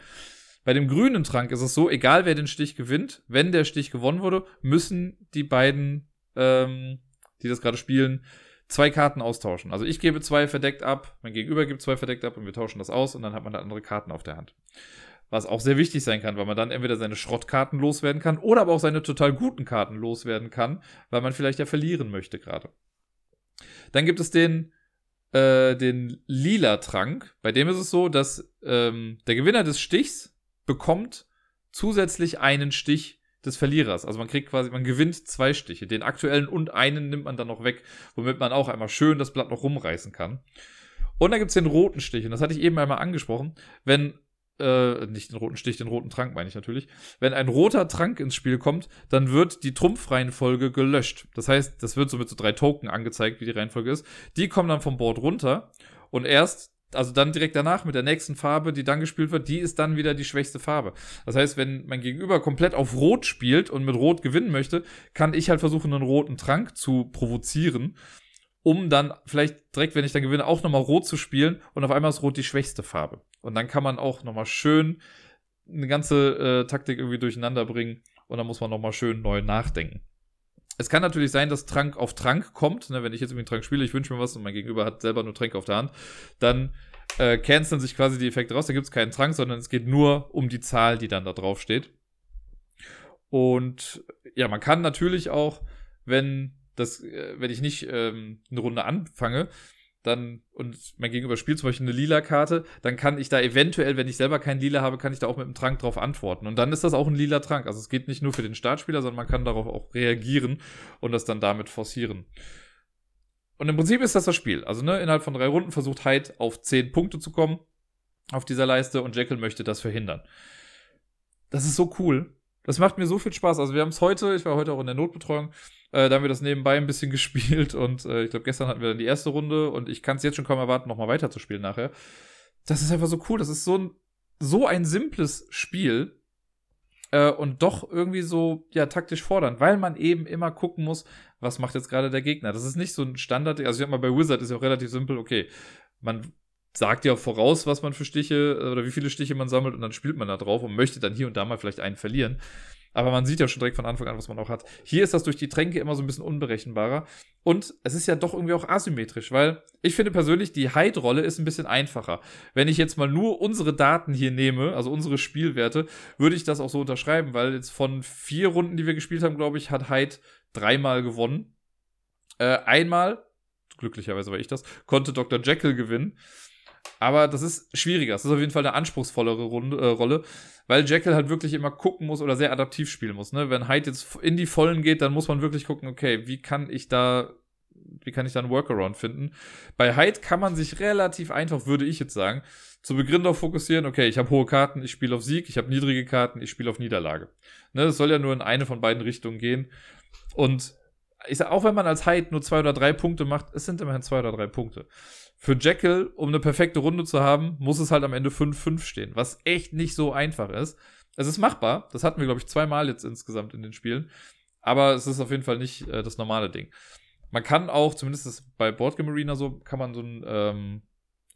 Bei dem grünen Trank ist es so, egal wer den Stich gewinnt, wenn der Stich gewonnen wurde, müssen die beiden, ähm, die das gerade spielen, zwei Karten austauschen. Also ich gebe zwei verdeckt ab, mein Gegenüber gibt zwei verdeckt ab und wir tauschen das aus und dann hat man da andere Karten auf der Hand. Was auch sehr wichtig sein kann, weil man dann entweder seine Schrottkarten loswerden kann oder aber auch seine total guten Karten loswerden kann, weil man vielleicht ja verlieren möchte gerade. Dann gibt es den äh, den lila Trank. Bei dem ist es so, dass ähm, der Gewinner des Stichs bekommt zusätzlich einen Stich des Verlierers. Also man kriegt quasi, man gewinnt zwei Stiche. Den aktuellen und einen nimmt man dann noch weg, womit man auch einmal schön das Blatt noch rumreißen kann. Und dann gibt's den roten Stich. Und das hatte ich eben einmal angesprochen. Wenn, äh, nicht den roten Stich, den roten Trank meine ich natürlich. Wenn ein roter Trank ins Spiel kommt, dann wird die Trumpfreihenfolge gelöscht. Das heißt, das wird so mit so drei Token angezeigt, wie die Reihenfolge ist. Die kommen dann vom Board runter. Und erst also dann direkt danach mit der nächsten Farbe, die dann gespielt wird, die ist dann wieder die schwächste Farbe. Das heißt, wenn mein Gegenüber komplett auf Rot spielt und mit Rot gewinnen möchte, kann ich halt versuchen, einen roten Trank zu provozieren, um dann vielleicht direkt, wenn ich dann gewinne, auch nochmal Rot zu spielen und auf einmal ist Rot die schwächste Farbe. Und dann kann man auch nochmal schön eine ganze äh, Taktik irgendwie durcheinander bringen und dann muss man nochmal schön neu nachdenken. Es kann natürlich sein, dass Trank auf Trank kommt. Ne? Wenn ich jetzt irgendwie einen Trank spiele, ich wünsche mir was und mein Gegenüber hat selber nur Tränke auf der Hand, dann äh, canceln sich quasi die Effekte raus. Da gibt es keinen Trank, sondern es geht nur um die Zahl, die dann da drauf steht. Und ja, man kann natürlich auch, wenn das, äh, wenn ich nicht ähm, eine Runde anfange, dann und mein Gegenüber spielt zum Beispiel eine lila Karte, dann kann ich da eventuell, wenn ich selber keinen lila habe, kann ich da auch mit einem Trank drauf antworten. Und dann ist das auch ein lila Trank. Also es geht nicht nur für den Startspieler, sondern man kann darauf auch reagieren und das dann damit forcieren. Und im Prinzip ist das das Spiel. Also ne, innerhalb von drei Runden versucht Hyde auf zehn Punkte zu kommen auf dieser Leiste und Jekyll möchte das verhindern. Das ist so cool. Das macht mir so viel Spaß. Also wir haben es heute, ich war heute auch in der Notbetreuung, äh, da haben wir das nebenbei ein bisschen gespielt und äh, ich glaube, gestern hatten wir dann die erste Runde und ich kann es jetzt schon kaum erwarten, nochmal weiterzuspielen nachher. Das ist einfach so cool. Das ist so ein, so ein simples Spiel äh, und doch irgendwie so, ja, taktisch fordernd, weil man eben immer gucken muss, was macht jetzt gerade der Gegner. Das ist nicht so ein Standard, also ich sag mal, bei Wizard ist ja auch relativ simpel, okay, man sagt ja voraus, was man für Stiche oder wie viele Stiche man sammelt und dann spielt man da drauf und möchte dann hier und da mal vielleicht einen verlieren. Aber man sieht ja schon direkt von Anfang an, was man auch hat. Hier ist das durch die Tränke immer so ein bisschen unberechenbarer. Und es ist ja doch irgendwie auch asymmetrisch, weil ich finde persönlich, die Hide-Rolle ist ein bisschen einfacher. Wenn ich jetzt mal nur unsere Daten hier nehme, also unsere Spielwerte, würde ich das auch so unterschreiben, weil jetzt von vier Runden, die wir gespielt haben, glaube ich, hat Hyde dreimal gewonnen. Äh, einmal, glücklicherweise war ich das, konnte Dr. Jekyll gewinnen. Aber das ist schwieriger. Das ist auf jeden Fall eine anspruchsvollere Runde, äh, Rolle, weil Jekyll halt wirklich immer gucken muss oder sehr adaptiv spielen muss. Ne? Wenn Hyde jetzt in die Vollen geht, dann muss man wirklich gucken, okay, wie kann ich da, wie kann ich da einen Workaround finden? Bei Hyde kann man sich relativ einfach, würde ich jetzt sagen, zu Beginn darauf fokussieren, okay, ich habe hohe Karten, ich spiele auf Sieg, ich habe niedrige Karten, ich spiele auf Niederlage. Ne, das soll ja nur in eine von beiden Richtungen gehen. Und ich sag, auch wenn man als Hyde nur zwei oder drei Punkte macht, es sind immerhin zwei oder drei Punkte. Für Jekyll, um eine perfekte Runde zu haben, muss es halt am Ende 5-5 stehen, was echt nicht so einfach ist. Es ist machbar, das hatten wir, glaube ich, zweimal jetzt insgesamt in den Spielen, aber es ist auf jeden Fall nicht äh, das normale Ding. Man kann auch, zumindest bei Boardgame Arena so, kann man so ein, ähm,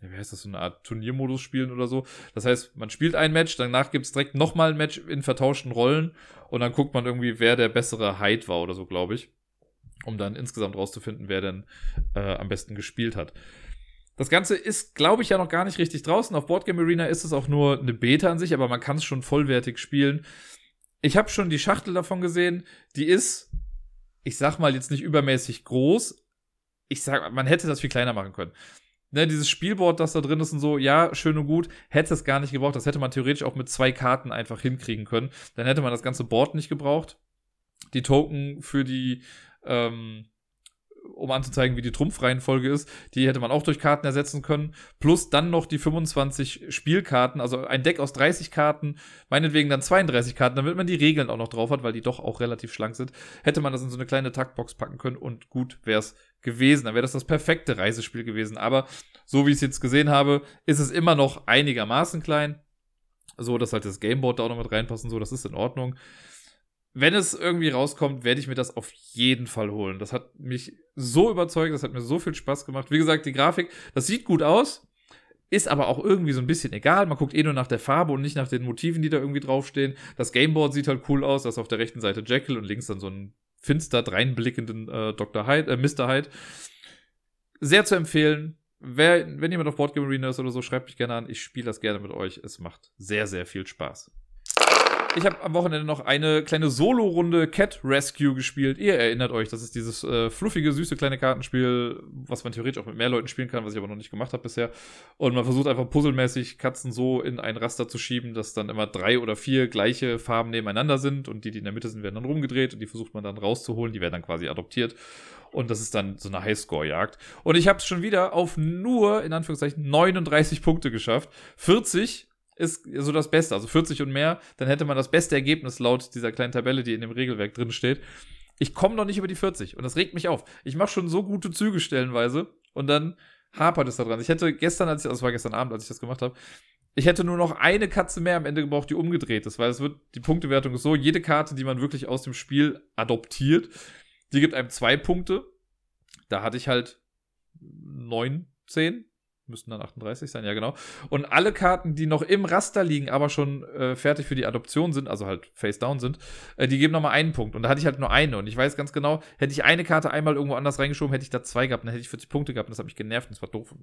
wie heißt das, so eine Art Turniermodus spielen oder so. Das heißt, man spielt ein Match, danach gibt es direkt nochmal ein Match in vertauschten Rollen und dann guckt man irgendwie, wer der bessere Hyde war oder so, glaube ich um dann insgesamt rauszufinden, wer denn äh, am besten gespielt hat. Das Ganze ist, glaube ich, ja noch gar nicht richtig draußen. Auf Boardgame Arena ist es auch nur eine Beta an sich, aber man kann es schon vollwertig spielen. Ich habe schon die Schachtel davon gesehen. Die ist, ich sag mal, jetzt nicht übermäßig groß. Ich sag, man hätte das viel kleiner machen können. Ne, dieses Spielboard, das da drin ist und so, ja, schön und gut, hätte es gar nicht gebraucht. Das hätte man theoretisch auch mit zwei Karten einfach hinkriegen können. Dann hätte man das ganze Board nicht gebraucht. Die Token für die ähm, um anzuzeigen, wie die Trumpfreihenfolge ist. Die hätte man auch durch Karten ersetzen können. Plus dann noch die 25 Spielkarten, also ein Deck aus 30 Karten, meinetwegen dann 32 Karten, damit man die Regeln auch noch drauf hat, weil die doch auch relativ schlank sind. Hätte man das in so eine kleine Taktbox packen können und gut wäre es gewesen. Dann wäre das das perfekte Reisespiel gewesen. Aber so wie ich es jetzt gesehen habe, ist es immer noch einigermaßen klein. So, dass halt das Gameboard da auch noch mit reinpassen, so, das ist in Ordnung wenn es irgendwie rauskommt, werde ich mir das auf jeden Fall holen. Das hat mich so überzeugt, das hat mir so viel Spaß gemacht. Wie gesagt, die Grafik, das sieht gut aus, ist aber auch irgendwie so ein bisschen egal. Man guckt eh nur nach der Farbe und nicht nach den Motiven, die da irgendwie draufstehen. Das Gameboard sieht halt cool aus, da ist auf der rechten Seite Jekyll und links dann so ein finster dreinblickenden äh, Dr. Hyde, äh, Mr. Hyde. Sehr zu empfehlen. Wer, wenn jemand auf Boardgame Arena ist oder so, schreibt mich gerne an. Ich spiele das gerne mit euch. Es macht sehr, sehr viel Spaß. Ich habe am Wochenende noch eine kleine Solo-Runde Cat Rescue gespielt. Ihr erinnert euch, das ist dieses äh, fluffige, süße kleine Kartenspiel, was man theoretisch auch mit mehr Leuten spielen kann, was ich aber noch nicht gemacht habe bisher. Und man versucht einfach puzzelmäßig Katzen so in ein Raster zu schieben, dass dann immer drei oder vier gleiche Farben nebeneinander sind und die, die in der Mitte sind, werden dann rumgedreht und die versucht man dann rauszuholen. Die werden dann quasi adoptiert. Und das ist dann so eine Highscore-Jagd. Und ich habe es schon wieder auf nur, in Anführungszeichen, 39 Punkte geschafft. 40 ist so das Beste. Also 40 und mehr, dann hätte man das beste Ergebnis laut dieser kleinen Tabelle, die in dem Regelwerk drin steht. Ich komme noch nicht über die 40 und das regt mich auf. Ich mache schon so gute Züge stellenweise und dann hapert es da dran. Ich hätte gestern, als ich, das war gestern Abend, als ich das gemacht habe, ich hätte nur noch eine Katze mehr am Ende gebraucht, die umgedreht ist, weil es wird, die Punktewertung ist so, jede Karte, die man wirklich aus dem Spiel adoptiert, die gibt einem zwei Punkte. Da hatte ich halt neun, zehn, müssten dann 38 sein, ja genau. Und alle Karten, die noch im Raster liegen, aber schon äh, fertig für die Adoption sind, also halt face down sind, äh, die geben nochmal einen Punkt. Und da hatte ich halt nur eine. Und ich weiß ganz genau, hätte ich eine Karte einmal irgendwo anders reingeschoben, hätte ich da zwei gehabt, dann hätte ich 40 Punkte gehabt und das hat mich genervt und das war doof.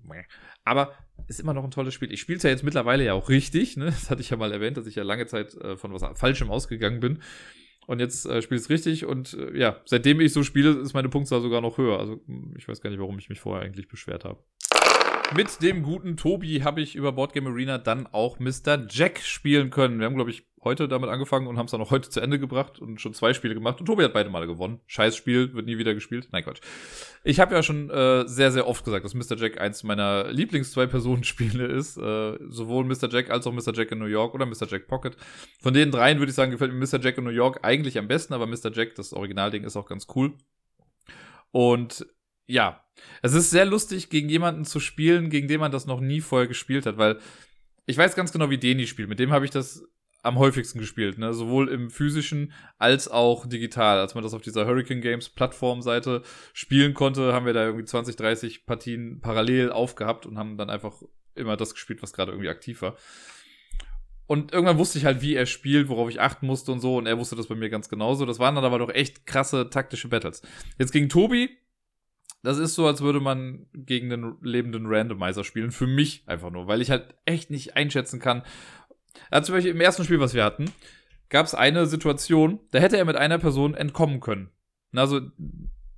Aber ist immer noch ein tolles Spiel. Ich spiele es ja jetzt mittlerweile ja auch richtig, ne? Das hatte ich ja mal erwähnt, dass ich ja lange Zeit äh, von was Falschem ausgegangen bin. Und jetzt äh, spiele ich es richtig und äh, ja, seitdem ich so spiele, ist meine Punktzahl sogar noch höher. Also ich weiß gar nicht, warum ich mich vorher eigentlich beschwert habe. Mit dem guten Tobi habe ich über Boardgame Arena dann auch Mr. Jack spielen können. Wir haben, glaube ich, heute damit angefangen und haben es dann auch heute zu Ende gebracht und schon zwei Spiele gemacht. Und Tobi hat beide Male gewonnen. Scheiß Spiel, wird nie wieder gespielt. Nein, Quatsch. Ich habe ja schon äh, sehr, sehr oft gesagt, dass Mr. Jack eins meiner Lieblings-Zwei-Personen-Spiele ist. Äh, sowohl Mr. Jack als auch Mr. Jack in New York oder Mr. Jack Pocket. Von den dreien würde ich sagen, gefällt mir Mr. Jack in New York eigentlich am besten, aber Mr. Jack, das Originalding, ist auch ganz cool. Und ja, es ist sehr lustig, gegen jemanden zu spielen, gegen den man das noch nie vorher gespielt hat, weil ich weiß ganz genau, wie Deni spielt. Mit dem habe ich das am häufigsten gespielt, ne? sowohl im physischen als auch digital. Als man das auf dieser Hurricane Games Plattformseite spielen konnte, haben wir da irgendwie 20, 30 Partien parallel aufgehabt und haben dann einfach immer das gespielt, was gerade irgendwie aktiv war. Und irgendwann wusste ich halt, wie er spielt, worauf ich achten musste und so. Und er wusste das bei mir ganz genauso. Das waren dann aber doch echt krasse taktische Battles. Jetzt gegen Tobi das ist so, als würde man gegen den lebenden Randomizer spielen. Für mich einfach nur, weil ich halt echt nicht einschätzen kann. Also zum Beispiel im ersten Spiel, was wir hatten, gab es eine Situation, da hätte er mit einer Person entkommen können. Also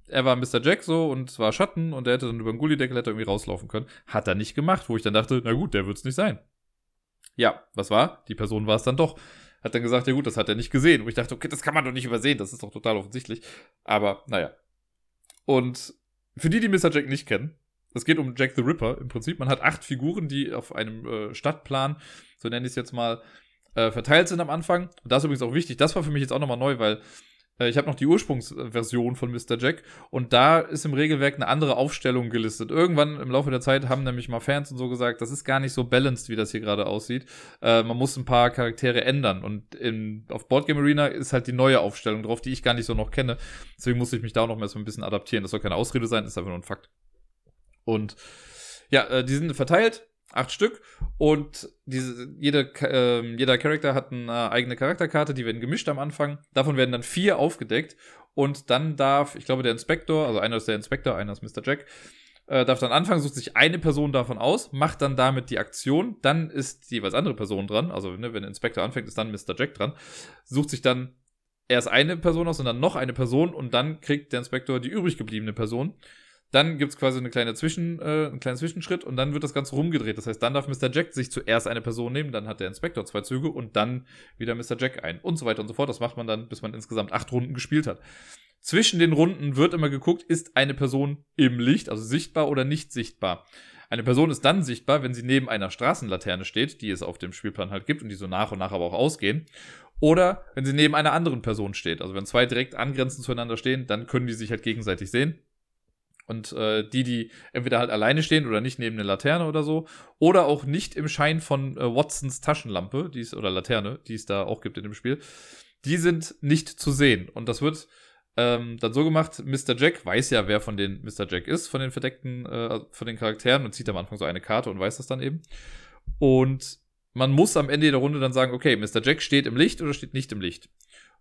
er war Mr. Jack so und es war Schatten und er hätte dann über den Gullideckel hätte irgendwie rauslaufen können. Hat er nicht gemacht, wo ich dann dachte, na gut, der wird's nicht sein. Ja, was war? Die Person war es dann doch. Hat dann gesagt, ja gut, das hat er nicht gesehen. Und ich dachte, okay, das kann man doch nicht übersehen, das ist doch total offensichtlich. Aber naja. Und für die, die Mr. Jack nicht kennen, es geht um Jack the Ripper im Prinzip. Man hat acht Figuren, die auf einem äh, Stadtplan, so nenne ich es jetzt mal, äh, verteilt sind am Anfang. Und das ist übrigens auch wichtig. Das war für mich jetzt auch nochmal neu, weil ich habe noch die Ursprungsversion von Mr. Jack und da ist im Regelwerk eine andere Aufstellung gelistet. Irgendwann im Laufe der Zeit haben nämlich mal Fans und so gesagt, das ist gar nicht so balanced, wie das hier gerade aussieht. Äh, man muss ein paar Charaktere ändern und in, auf Boardgame Arena ist halt die neue Aufstellung drauf, die ich gar nicht so noch kenne. Deswegen musste ich mich da auch noch mal so ein bisschen adaptieren. Das soll keine Ausrede sein, ist einfach nur ein Fakt. Und ja, äh, die sind verteilt acht Stück und diese, jede, äh, jeder Charakter hat eine eigene Charakterkarte, die werden gemischt am Anfang. Davon werden dann vier aufgedeckt und dann darf, ich glaube, der Inspektor, also einer ist der Inspektor, einer ist Mr. Jack, äh, darf dann anfangen, sucht sich eine Person davon aus, macht dann damit die Aktion, dann ist die jeweils andere Person dran, also ne, wenn der Inspektor anfängt, ist dann Mr. Jack dran, sucht sich dann erst eine Person aus und dann noch eine Person und dann kriegt der Inspektor die übrig gebliebene Person. Dann gibt es quasi eine kleine Zwischen, äh, einen kleinen Zwischenschritt und dann wird das Ganze rumgedreht. Das heißt, dann darf Mr. Jack sich zuerst eine Person nehmen, dann hat der Inspektor zwei Züge und dann wieder Mr. Jack ein und so weiter und so fort. Das macht man dann, bis man insgesamt acht Runden gespielt hat. Zwischen den Runden wird immer geguckt, ist eine Person im Licht, also sichtbar oder nicht sichtbar. Eine Person ist dann sichtbar, wenn sie neben einer Straßenlaterne steht, die es auf dem Spielplan halt gibt und die so nach und nach aber auch ausgehen. Oder wenn sie neben einer anderen Person steht. Also wenn zwei direkt angrenzend zueinander stehen, dann können die sich halt gegenseitig sehen. Und äh, die, die entweder halt alleine stehen oder nicht neben einer Laterne oder so, oder auch nicht im Schein von äh, Watsons Taschenlampe, die es, oder Laterne, die es da auch gibt in dem Spiel, die sind nicht zu sehen. Und das wird ähm, dann so gemacht, Mr. Jack weiß ja, wer von den Mr. Jack ist, von den verdeckten, äh, von den Charakteren und zieht am Anfang so eine Karte und weiß das dann eben. Und man muss am Ende der Runde dann sagen, okay, Mr. Jack steht im Licht oder steht nicht im Licht.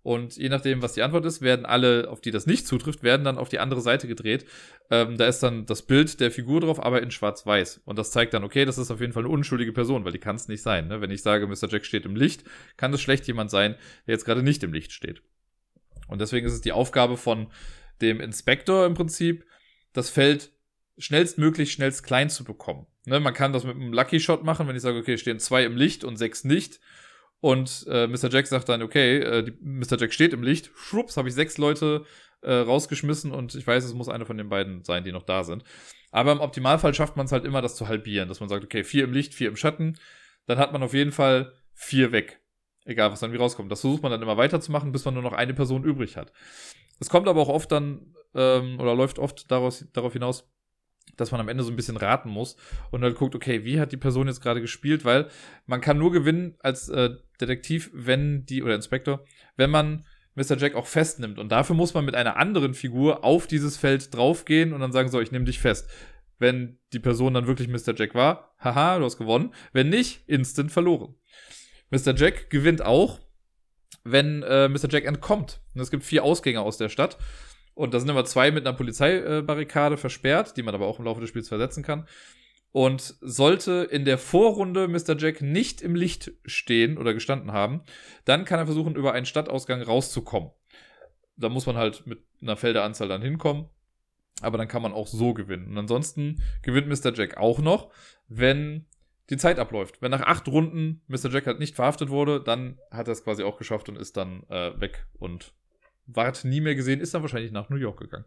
Und je nachdem, was die Antwort ist, werden alle, auf die das nicht zutrifft, werden dann auf die andere Seite gedreht. Ähm, da ist dann das Bild der Figur drauf, aber in schwarz-weiß. Und das zeigt dann, okay, das ist auf jeden Fall eine unschuldige Person, weil die kann es nicht sein. Ne? Wenn ich sage, Mr. Jack steht im Licht, kann es schlecht jemand sein, der jetzt gerade nicht im Licht steht. Und deswegen ist es die Aufgabe von dem Inspektor im Prinzip, das Feld schnellstmöglich schnellst klein zu bekommen. Ne, man kann das mit einem Lucky Shot machen, wenn ich sage, okay, stehen zwei im Licht und sechs nicht und äh, Mr. Jack sagt dann, okay, äh, die, Mr. Jack steht im Licht. Schwupps, habe ich sechs Leute äh, rausgeschmissen und ich weiß, es muss einer von den beiden sein, die noch da sind. Aber im Optimalfall schafft man es halt immer, das zu halbieren, dass man sagt, okay, vier im Licht, vier im Schatten. Dann hat man auf jeden Fall vier weg. Egal, was dann wie rauskommt. Das versucht man dann immer weiterzumachen, bis man nur noch eine Person übrig hat. Es kommt aber auch oft dann, ähm, oder läuft oft daraus, darauf hinaus, dass man am Ende so ein bisschen raten muss und dann guckt, okay, wie hat die Person jetzt gerade gespielt, weil man kann nur gewinnen als äh, Detektiv, wenn die, oder Inspektor, wenn man Mr. Jack auch festnimmt. Und dafür muss man mit einer anderen Figur auf dieses Feld draufgehen und dann sagen, so, ich nehme dich fest. Wenn die Person dann wirklich Mr. Jack war, haha, du hast gewonnen. Wenn nicht, instant verloren. Mr. Jack gewinnt auch, wenn äh, Mr. Jack entkommt. Und es gibt vier Ausgänge aus der Stadt. Und da sind immer zwei mit einer Polizeibarrikade versperrt, die man aber auch im Laufe des Spiels versetzen kann. Und sollte in der Vorrunde Mr. Jack nicht im Licht stehen oder gestanden haben, dann kann er versuchen, über einen Stadtausgang rauszukommen. Da muss man halt mit einer Felderanzahl dann hinkommen. Aber dann kann man auch so gewinnen. Und ansonsten gewinnt Mr. Jack auch noch, wenn die Zeit abläuft. Wenn nach acht Runden Mr. Jack halt nicht verhaftet wurde, dann hat er es quasi auch geschafft und ist dann äh, weg und ward nie mehr gesehen, ist dann wahrscheinlich nach New York gegangen.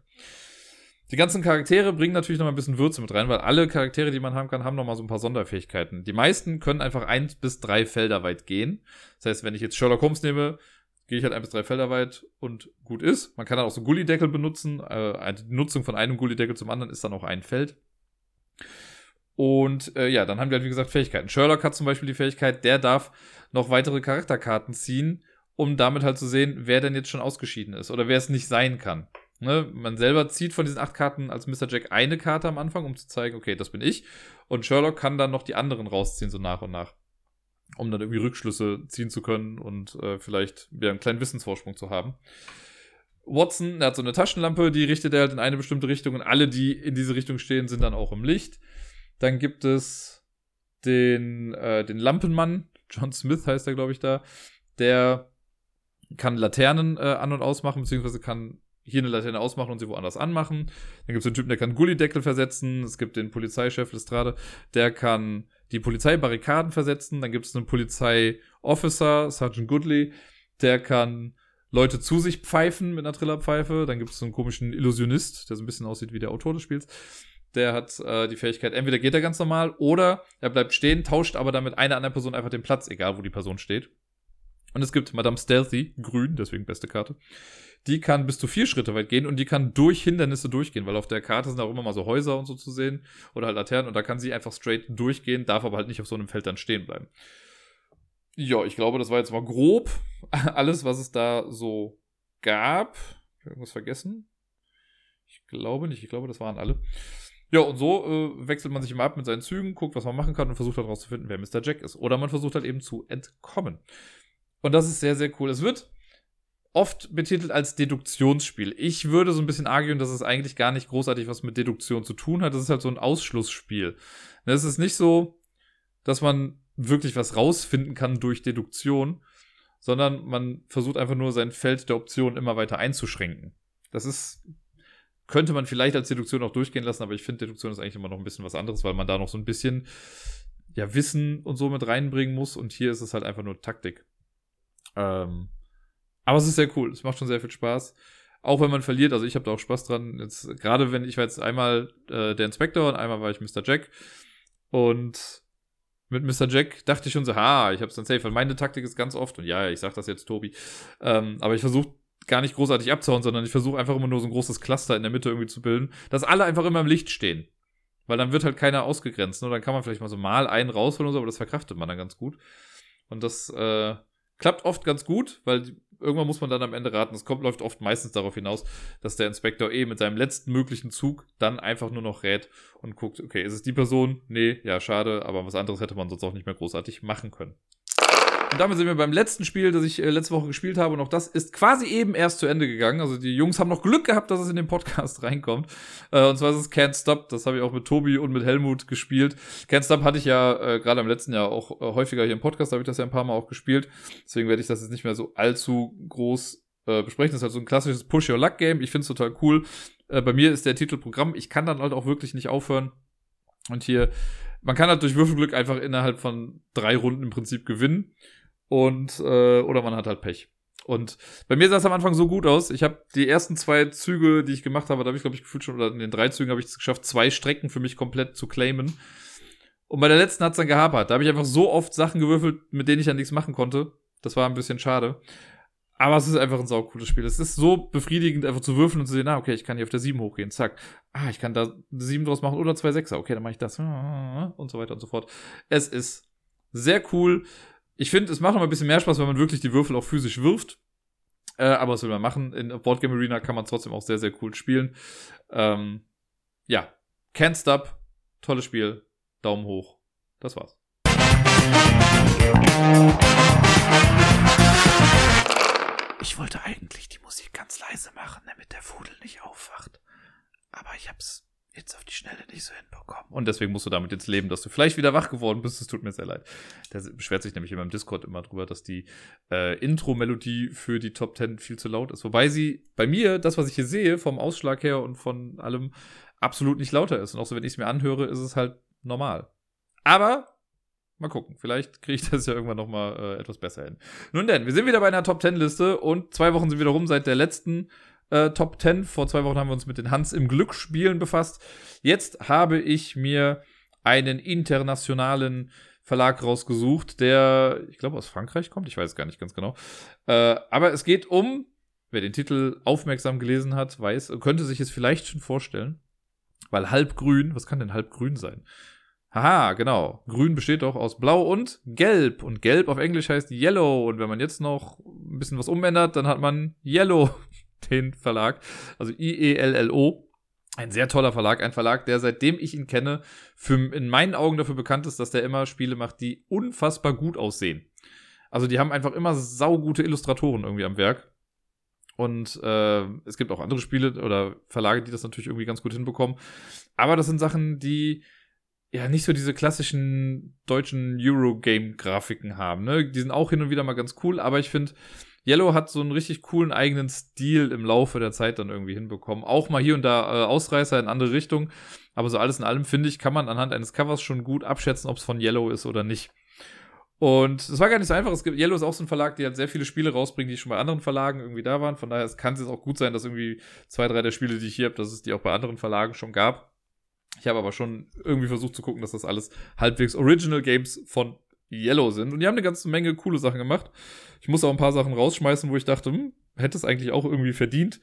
Die ganzen Charaktere bringen natürlich noch mal ein bisschen Würze mit rein, weil alle Charaktere, die man haben kann, haben noch mal so ein paar Sonderfähigkeiten. Die meisten können einfach ein bis drei Felder weit gehen. Das heißt, wenn ich jetzt Sherlock Holmes nehme, gehe ich halt ein bis drei Felder weit und gut ist. Man kann dann auch so Gullideckel benutzen. Äh, die Nutzung von einem Gullideckel zum anderen ist dann auch ein Feld. Und äh, ja, dann haben wir halt, wie gesagt, Fähigkeiten. Sherlock hat zum Beispiel die Fähigkeit, der darf noch weitere Charakterkarten ziehen, um damit halt zu sehen, wer denn jetzt schon ausgeschieden ist oder wer es nicht sein kann. Ne? Man selber zieht von diesen acht Karten als Mr. Jack eine Karte am Anfang, um zu zeigen, okay, das bin ich. Und Sherlock kann dann noch die anderen rausziehen, so nach und nach. Um dann irgendwie Rückschlüsse ziehen zu können und äh, vielleicht wieder einen kleinen Wissensvorsprung zu haben. Watson, der hat so eine Taschenlampe, die richtet er halt in eine bestimmte Richtung und alle, die in diese Richtung stehen, sind dann auch im Licht. Dann gibt es den, äh, den Lampenmann, John Smith heißt er, glaube ich, da, der kann Laternen äh, an- und ausmachen, beziehungsweise kann, hier eine Laterne ausmachen und sie woanders anmachen. Dann gibt es einen Typen, der kann Gullideckel versetzen. Es gibt den Polizeichef Lestrade, der kann die Polizeibarrikaden versetzen. Dann gibt es einen Polizeiofficer, Sergeant Goodley, der kann Leute zu sich pfeifen mit einer Trillerpfeife. Dann gibt es einen komischen Illusionist, der so ein bisschen aussieht wie der Autor des Spiels. Der hat äh, die Fähigkeit, entweder geht er ganz normal oder er bleibt stehen, tauscht aber dann mit einer anderen Person einfach den Platz, egal wo die Person steht. Und es gibt Madame Stealthy, grün, deswegen beste Karte. Die kann bis zu vier Schritte weit gehen und die kann durch Hindernisse durchgehen, weil auf der Karte sind auch immer mal so Häuser und so zu sehen oder halt Laternen und da kann sie einfach straight durchgehen, darf aber halt nicht auf so einem Feld dann stehen bleiben. Ja, ich glaube, das war jetzt mal grob alles, was es da so gab. Ich habe irgendwas vergessen? Ich glaube nicht, ich glaube, das waren alle. Ja, und so äh, wechselt man sich immer ab mit seinen Zügen, guckt, was man machen kann und versucht halt herauszufinden, wer Mr. Jack ist. Oder man versucht halt eben zu entkommen. Und das ist sehr, sehr cool. Es wird oft betitelt als Deduktionsspiel. Ich würde so ein bisschen argen, dass es eigentlich gar nicht großartig was mit Deduktion zu tun hat. Das ist halt so ein Ausschlussspiel. Es ist nicht so, dass man wirklich was rausfinden kann durch Deduktion, sondern man versucht einfach nur sein Feld der Optionen immer weiter einzuschränken. Das ist, könnte man vielleicht als Deduktion auch durchgehen lassen, aber ich finde, Deduktion ist eigentlich immer noch ein bisschen was anderes, weil man da noch so ein bisschen ja, Wissen und so mit reinbringen muss und hier ist es halt einfach nur Taktik. Ähm, aber es ist sehr cool. Es macht schon sehr viel Spaß. Auch wenn man verliert, also ich habe da auch Spaß dran. Jetzt, gerade wenn ich war jetzt einmal äh, der Inspektor und einmal war ich Mr. Jack. Und mit Mr. Jack dachte ich schon so, ha, ich hab's dann safe. Weil meine Taktik ist ganz oft, und ja, ich sag das jetzt, Tobi, ähm, aber ich versuche gar nicht großartig abzuhauen, sondern ich versuche einfach immer nur so ein großes Cluster in der Mitte irgendwie zu bilden, dass alle einfach immer im Licht stehen. Weil dann wird halt keiner ausgegrenzt. Ne? Dann kann man vielleicht mal so mal einen rausholen oder so, aber das verkraftet man dann ganz gut. Und das äh, klappt oft ganz gut, weil irgendwann muss man dann am Ende raten. Es kommt, läuft oft meistens darauf hinaus, dass der Inspektor eh mit seinem letzten möglichen Zug dann einfach nur noch rät und guckt, okay, ist es die Person? Nee, ja, schade, aber was anderes hätte man sonst auch nicht mehr großartig machen können. Und damit sind wir beim letzten Spiel, das ich äh, letzte Woche gespielt habe. Und auch das ist quasi eben erst zu Ende gegangen. Also die Jungs haben noch Glück gehabt, dass es in den Podcast reinkommt. Äh, und zwar ist es Can't Stop. Das habe ich auch mit Tobi und mit Helmut gespielt. Can't Stop hatte ich ja äh, gerade im letzten Jahr auch äh, häufiger hier im Podcast. Da habe ich das ja ein paar Mal auch gespielt. Deswegen werde ich das jetzt nicht mehr so allzu groß äh, besprechen. Das ist halt so ein klassisches Push-Your-Luck-Game. Ich finde es total cool. Äh, bei mir ist der Titel Programm. Ich kann dann halt auch wirklich nicht aufhören. Und hier, man kann halt durch Würfelglück einfach innerhalb von drei Runden im Prinzip gewinnen und äh, oder man hat halt Pech. Und bei mir sah es am Anfang so gut aus. Ich habe die ersten zwei Züge, die ich gemacht habe, da habe ich glaube ich gefühlt schon oder in den drei Zügen habe ich es geschafft, zwei Strecken für mich komplett zu claimen. Und bei der letzten hat es dann gehapert. Da habe ich einfach so oft Sachen gewürfelt, mit denen ich dann nichts machen konnte. Das war ein bisschen schade. Aber es ist einfach ein saucooles Spiel. Es ist so befriedigend, einfach zu würfeln und zu sehen, ah, okay, ich kann hier auf der 7 hochgehen, zack. Ah, ich kann da eine 7 draus machen oder zwei Sechser. Okay, dann mache ich das. Und so weiter und so fort. Es ist sehr cool. Ich finde, es macht noch ein bisschen mehr Spaß, wenn man wirklich die Würfel auch physisch wirft. Äh, aber was will man machen? In Boardgame Arena kann man trotzdem auch sehr, sehr cool spielen. Ähm, ja, Can't Stop, tolles Spiel, Daumen hoch. Das war's. Ich wollte eigentlich die Musik ganz leise machen, damit der Fudel nicht aufwacht. Aber ich hab's jetzt auf die Schnelle nicht so hinbekommen. Und deswegen musst du damit jetzt leben, dass du vielleicht wieder wach geworden bist. Es tut mir sehr leid. Der beschwert sich nämlich in meinem Discord immer drüber, dass die äh, Intro-Melodie für die Top 10 viel zu laut ist. Wobei sie bei mir, das, was ich hier sehe, vom Ausschlag her und von allem, absolut nicht lauter ist. Und auch so, wenn ich es mir anhöre, ist es halt normal. Aber Mal gucken, vielleicht kriege ich das ja irgendwann nochmal äh, etwas besser hin. Nun denn, wir sind wieder bei einer Top 10 Liste und zwei Wochen sind wieder rum seit der letzten äh, Top 10. Vor zwei Wochen haben wir uns mit den Hans im Glücksspielen befasst. Jetzt habe ich mir einen internationalen Verlag rausgesucht, der, ich glaube, aus Frankreich kommt. Ich weiß gar nicht ganz genau. Äh, aber es geht um, wer den Titel aufmerksam gelesen hat, weiß, könnte sich es vielleicht schon vorstellen. Weil halbgrün, was kann denn halbgrün sein? Haha, genau. Grün besteht doch aus Blau und Gelb. Und Gelb auf Englisch heißt Yellow. Und wenn man jetzt noch ein bisschen was umändert, dann hat man Yellow den Verlag. Also I-E-L-L-O. Ein sehr toller Verlag, ein Verlag, der seitdem ich ihn kenne, für, in meinen Augen dafür bekannt ist, dass der immer Spiele macht, die unfassbar gut aussehen. Also die haben einfach immer saugute Illustratoren irgendwie am Werk. Und äh, es gibt auch andere Spiele oder Verlage, die das natürlich irgendwie ganz gut hinbekommen. Aber das sind Sachen, die ja nicht so diese klassischen deutschen Eurogame-Grafiken haben. Ne? Die sind auch hin und wieder mal ganz cool, aber ich finde, Yellow hat so einen richtig coolen eigenen Stil im Laufe der Zeit dann irgendwie hinbekommen. Auch mal hier und da äh, Ausreißer in andere Richtungen. Aber so alles in allem, finde ich, kann man anhand eines Covers schon gut abschätzen, ob es von Yellow ist oder nicht. Und es war gar nicht so einfach. Es gibt, Yellow ist auch so ein Verlag, die halt sehr viele Spiele rausbringen, die schon bei anderen Verlagen irgendwie da waren. Von daher kann es jetzt auch gut sein, dass irgendwie zwei, drei der Spiele, die ich hier habe, dass es die auch bei anderen Verlagen schon gab. Ich habe aber schon irgendwie versucht zu gucken, dass das alles halbwegs Original Games von Yellow sind. Und die haben eine ganze Menge coole Sachen gemacht. Ich muss auch ein paar Sachen rausschmeißen, wo ich dachte, hm, hätte es eigentlich auch irgendwie verdient.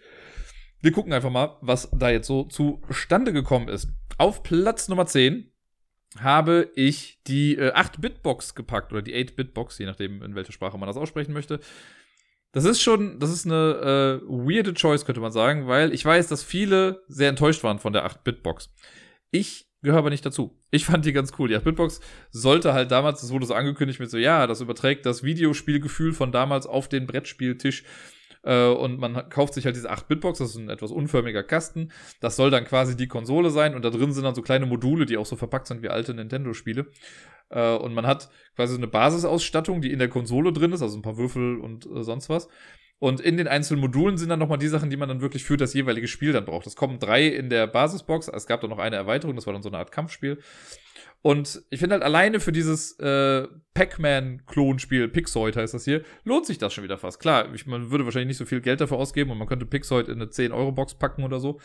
Wir gucken einfach mal, was da jetzt so zustande gekommen ist. Auf Platz Nummer 10 habe ich die äh, 8-Bit-Box gepackt oder die 8-Bit-Box, je nachdem, in welcher Sprache man das aussprechen möchte. Das ist schon, das ist eine äh, weirde Choice, könnte man sagen, weil ich weiß, dass viele sehr enttäuscht waren von der 8-Bit-Box. Ich gehöre aber nicht dazu. Ich fand die ganz cool. Die 8-Bit-Box sollte halt damals, das wurde so angekündigt mit so, ja, das überträgt das Videospielgefühl von damals auf den Brettspieltisch äh, und man kauft sich halt diese 8-Bit-Box, das ist ein etwas unförmiger Kasten. Das soll dann quasi die Konsole sein und da drin sind dann so kleine Module, die auch so verpackt sind wie alte Nintendo-Spiele. Äh, und man hat quasi so eine Basisausstattung, die in der Konsole drin ist, also ein paar Würfel und äh, sonst was. Und in den einzelnen Modulen sind dann nochmal die Sachen, die man dann wirklich für das jeweilige Spiel dann braucht. Es kommen drei in der Basisbox. Es gab dann noch eine Erweiterung, das war dann so eine Art Kampfspiel. Und ich finde halt alleine für dieses äh, Pac-Man-Klonspiel, Pixoid heißt das hier, lohnt sich das schon wieder fast. Klar, ich, man würde wahrscheinlich nicht so viel Geld dafür ausgeben und man könnte Pixoid in eine 10-Euro-Box packen oder so.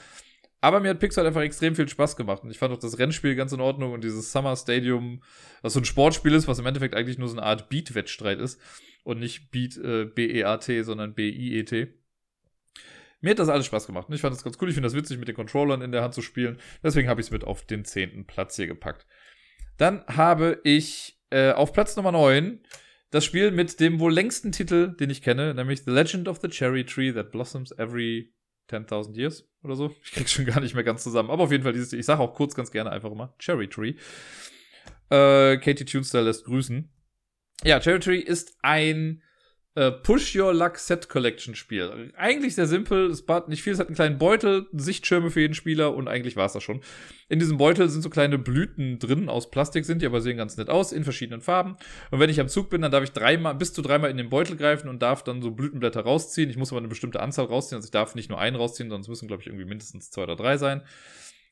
Aber mir hat Pixoid einfach extrem viel Spaß gemacht. Und ich fand auch das Rennspiel ganz in Ordnung und dieses Summer Stadium, was so ein Sportspiel ist, was im Endeffekt eigentlich nur so eine Art Beat-Wettstreit ist. Und nicht Beat äh, B-E-A-T, sondern B-I-E-T. Mir hat das alles Spaß gemacht. Und ich fand das ganz cool. Ich finde das witzig, mit den Controllern in der Hand zu spielen. Deswegen habe ich es mit auf den zehnten Platz hier gepackt. Dann habe ich äh, auf Platz Nummer 9 das Spiel mit dem wohl längsten Titel, den ich kenne, nämlich The Legend of the Cherry Tree That Blossoms Every 10.000 Years oder so. Ich krieg's schon gar nicht mehr ganz zusammen. Aber auf jeden Fall dieses, ich sage auch kurz ganz gerne einfach immer Cherry Tree. Äh, Katie Tunestyle lässt grüßen. Ja, Cherry Tree ist ein äh, Push Your Luck Set Collection Spiel. Eigentlich sehr simpel, es bat nicht viel, es hat einen kleinen Beutel, Sichtschirme für jeden Spieler und eigentlich war es das schon. In diesem Beutel sind so kleine Blüten drin, aus Plastik sind die, aber sehen ganz nett aus, in verschiedenen Farben. Und wenn ich am Zug bin, dann darf ich dreimal, bis zu dreimal in den Beutel greifen und darf dann so Blütenblätter rausziehen. Ich muss aber eine bestimmte Anzahl rausziehen, also ich darf nicht nur einen rausziehen, sondern es müssen, glaube ich, irgendwie mindestens zwei oder drei sein.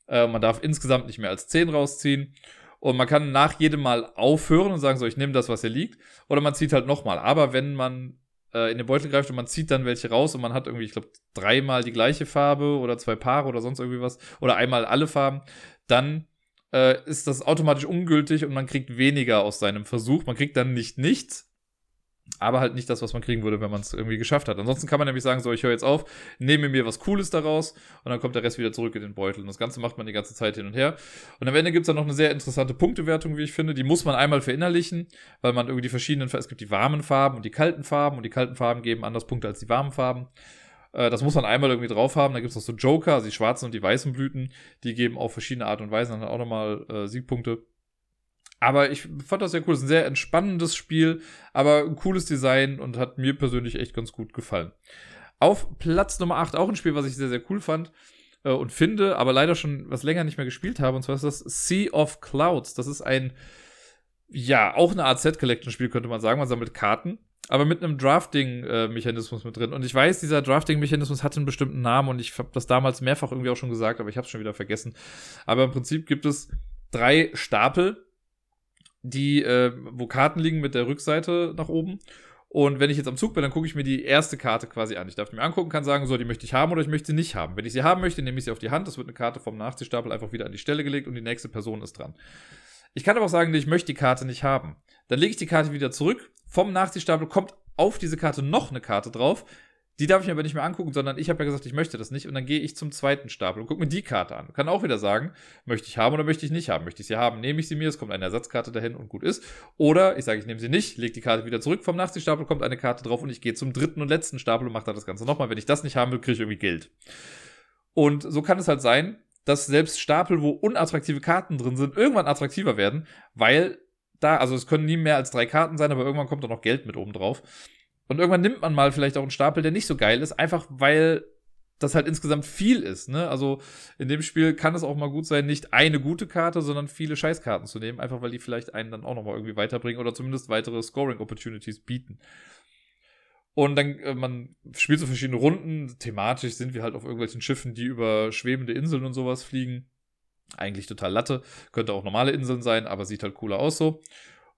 Äh, man darf insgesamt nicht mehr als zehn rausziehen. Und man kann nach jedem Mal aufhören und sagen, so, ich nehme das, was hier liegt. Oder man zieht halt nochmal. Aber wenn man äh, in den Beutel greift und man zieht dann welche raus und man hat irgendwie, ich glaube, dreimal die gleiche Farbe oder zwei Paare oder sonst irgendwie was. Oder einmal alle Farben, dann äh, ist das automatisch ungültig und man kriegt weniger aus seinem Versuch. Man kriegt dann nicht nichts, aber halt nicht das, was man kriegen würde, wenn man es irgendwie geschafft hat. Ansonsten kann man nämlich sagen, so, ich höre jetzt auf, nehme mir was Cooles daraus und dann kommt der Rest wieder zurück in den Beutel. Und das Ganze macht man die ganze Zeit hin und her. Und am Ende gibt es dann noch eine sehr interessante Punktewertung, wie ich finde. Die muss man einmal verinnerlichen, weil man irgendwie die verschiedenen, es gibt die warmen Farben und die kalten Farben und die kalten Farben geben anders Punkte als die warmen Farben. Äh, das muss man einmal irgendwie drauf haben. Da gibt es noch so Joker, also die schwarzen und die weißen Blüten. Die geben auf verschiedene Art und Weise dann auch nochmal äh, Siegpunkte. Aber ich fand das sehr cool. Es ist ein sehr entspannendes Spiel, aber ein cooles Design und hat mir persönlich echt ganz gut gefallen. Auf Platz Nummer 8 auch ein Spiel, was ich sehr, sehr cool fand äh, und finde, aber leider schon was länger nicht mehr gespielt habe. Und zwar ist das Sea of Clouds. Das ist ein, ja, auch eine Art Set-Collection-Spiel, könnte man sagen. Man sammelt Karten, aber mit einem Drafting-Mechanismus mit drin. Und ich weiß, dieser Drafting-Mechanismus hat einen bestimmten Namen und ich habe das damals mehrfach irgendwie auch schon gesagt, aber ich habe es schon wieder vergessen. Aber im Prinzip gibt es drei Stapel die, äh, wo Karten liegen mit der Rückseite nach oben. Und wenn ich jetzt am Zug bin, dann gucke ich mir die erste Karte quasi an. Ich darf die mir angucken, kann sagen, so, die möchte ich haben oder ich möchte sie nicht haben. Wenn ich sie haben möchte, nehme ich sie auf die Hand. Das wird eine Karte vom Nachziehstapel einfach wieder an die Stelle gelegt und die nächste Person ist dran. Ich kann aber auch sagen, ich möchte die Karte nicht haben. Dann lege ich die Karte wieder zurück. Vom Nachziehstapel kommt auf diese Karte noch eine Karte drauf. Die darf ich mir aber nicht mehr angucken, sondern ich habe ja gesagt, ich möchte das nicht. Und dann gehe ich zum zweiten Stapel und gucke mir die Karte an. Kann auch wieder sagen, möchte ich haben oder möchte ich nicht haben. Möchte ich sie haben, nehme ich sie mir, es kommt eine Ersatzkarte dahin und gut ist. Oder ich sage, ich nehme sie nicht, lege die Karte wieder zurück vom Nachziehstapel, kommt eine Karte drauf und ich gehe zum dritten und letzten Stapel und mache da das Ganze nochmal. Wenn ich das nicht haben will, kriege ich irgendwie Geld. Und so kann es halt sein, dass selbst Stapel, wo unattraktive Karten drin sind, irgendwann attraktiver werden, weil da, also es können nie mehr als drei Karten sein, aber irgendwann kommt da noch Geld mit oben drauf. Und irgendwann nimmt man mal vielleicht auch einen Stapel, der nicht so geil ist, einfach weil das halt insgesamt viel ist. Ne? Also in dem Spiel kann es auch mal gut sein, nicht eine gute Karte, sondern viele Scheißkarten zu nehmen, einfach weil die vielleicht einen dann auch nochmal irgendwie weiterbringen oder zumindest weitere Scoring-Opportunities bieten. Und dann, äh, man spielt so verschiedene Runden. Thematisch sind wir halt auf irgendwelchen Schiffen, die über schwebende Inseln und sowas fliegen. Eigentlich total Latte. Könnte auch normale Inseln sein, aber sieht halt cooler aus so.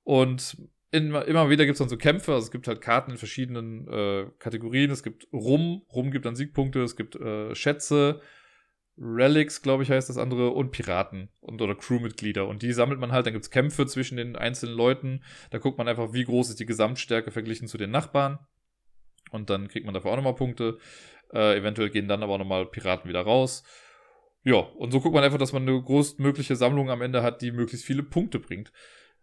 Und immer, immer wieder gibt es dann so Kämpfe. Also es gibt halt Karten in verschiedenen äh, Kategorien. Es gibt Rum. Rum gibt dann Siegpunkte. Es gibt äh, Schätze. Relics, glaube ich, heißt das andere, und Piraten und oder Crewmitglieder. Und die sammelt man halt, dann gibt es Kämpfe zwischen den einzelnen Leuten. Da guckt man einfach, wie groß ist die Gesamtstärke verglichen zu den Nachbarn. Und dann kriegt man dafür auch nochmal Punkte. Äh, eventuell gehen dann aber auch nochmal Piraten wieder raus. Ja, und so guckt man einfach, dass man eine größtmögliche Sammlung am Ende hat, die möglichst viele Punkte bringt.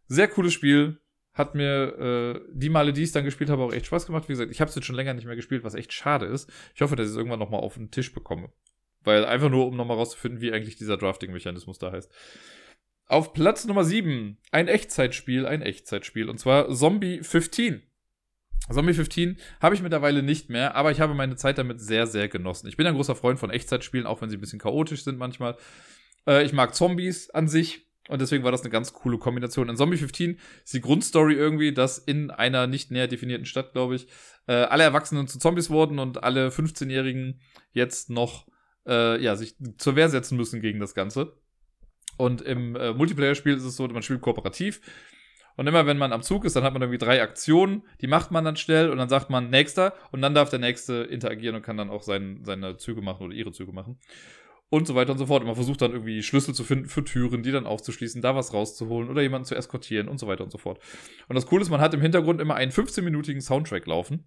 Sehr cooles Spiel. Hat mir äh, die Male, die ich dann gespielt habe, auch echt Spaß gemacht. Wie gesagt, ich habe es jetzt schon länger nicht mehr gespielt, was echt schade ist. Ich hoffe, dass ich es irgendwann nochmal auf den Tisch bekomme. Weil einfach nur, um nochmal rauszufinden, wie eigentlich dieser Drafting-Mechanismus da heißt. Auf Platz Nummer 7, ein Echtzeitspiel, ein Echtzeitspiel. Und zwar Zombie 15. Zombie 15 habe ich mittlerweile nicht mehr, aber ich habe meine Zeit damit sehr, sehr genossen. Ich bin ein großer Freund von Echtzeitspielen, auch wenn sie ein bisschen chaotisch sind manchmal. Äh, ich mag Zombies an sich und deswegen war das eine ganz coole Kombination. In Zombie 15 ist die Grundstory irgendwie, dass in einer nicht näher definierten Stadt, glaube ich, äh, alle Erwachsenen zu Zombies wurden und alle 15-Jährigen jetzt noch äh, ja, sich zur Wehr setzen müssen gegen das Ganze. Und im äh, Multiplayer-Spiel ist es so, man spielt kooperativ. Und immer wenn man am Zug ist, dann hat man irgendwie drei Aktionen, die macht man dann schnell und dann sagt man nächster und dann darf der nächste interagieren und kann dann auch sein, seine Züge machen oder ihre Züge machen. Und so weiter und so fort. Und man versucht dann irgendwie Schlüssel zu finden für Türen, die dann aufzuschließen, da was rauszuholen oder jemanden zu eskortieren und so weiter und so fort. Und das Coole ist, man hat im Hintergrund immer einen 15-minütigen Soundtrack laufen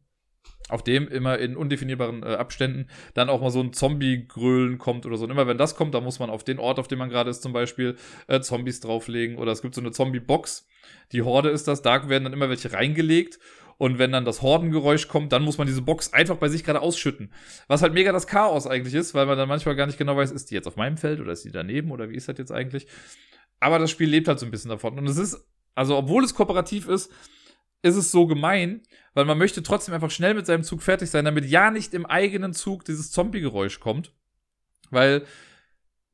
auf dem immer in undefinierbaren äh, Abständen dann auch mal so ein Zombie-Grölen kommt oder so. Und immer wenn das kommt, dann muss man auf den Ort, auf dem man gerade ist, zum Beispiel äh, Zombies drauflegen. Oder es gibt so eine Zombie-Box. Die Horde ist das. Da werden dann immer welche reingelegt. Und wenn dann das Hordengeräusch kommt, dann muss man diese Box einfach bei sich gerade ausschütten. Was halt mega das Chaos eigentlich ist, weil man dann manchmal gar nicht genau weiß, ist die jetzt auf meinem Feld oder ist die daneben oder wie ist das jetzt eigentlich? Aber das Spiel lebt halt so ein bisschen davon. Und es ist, also obwohl es kooperativ ist, ist es so gemein, weil man möchte trotzdem einfach schnell mit seinem Zug fertig sein, damit ja nicht im eigenen Zug dieses Zombie-Geräusch kommt. Weil,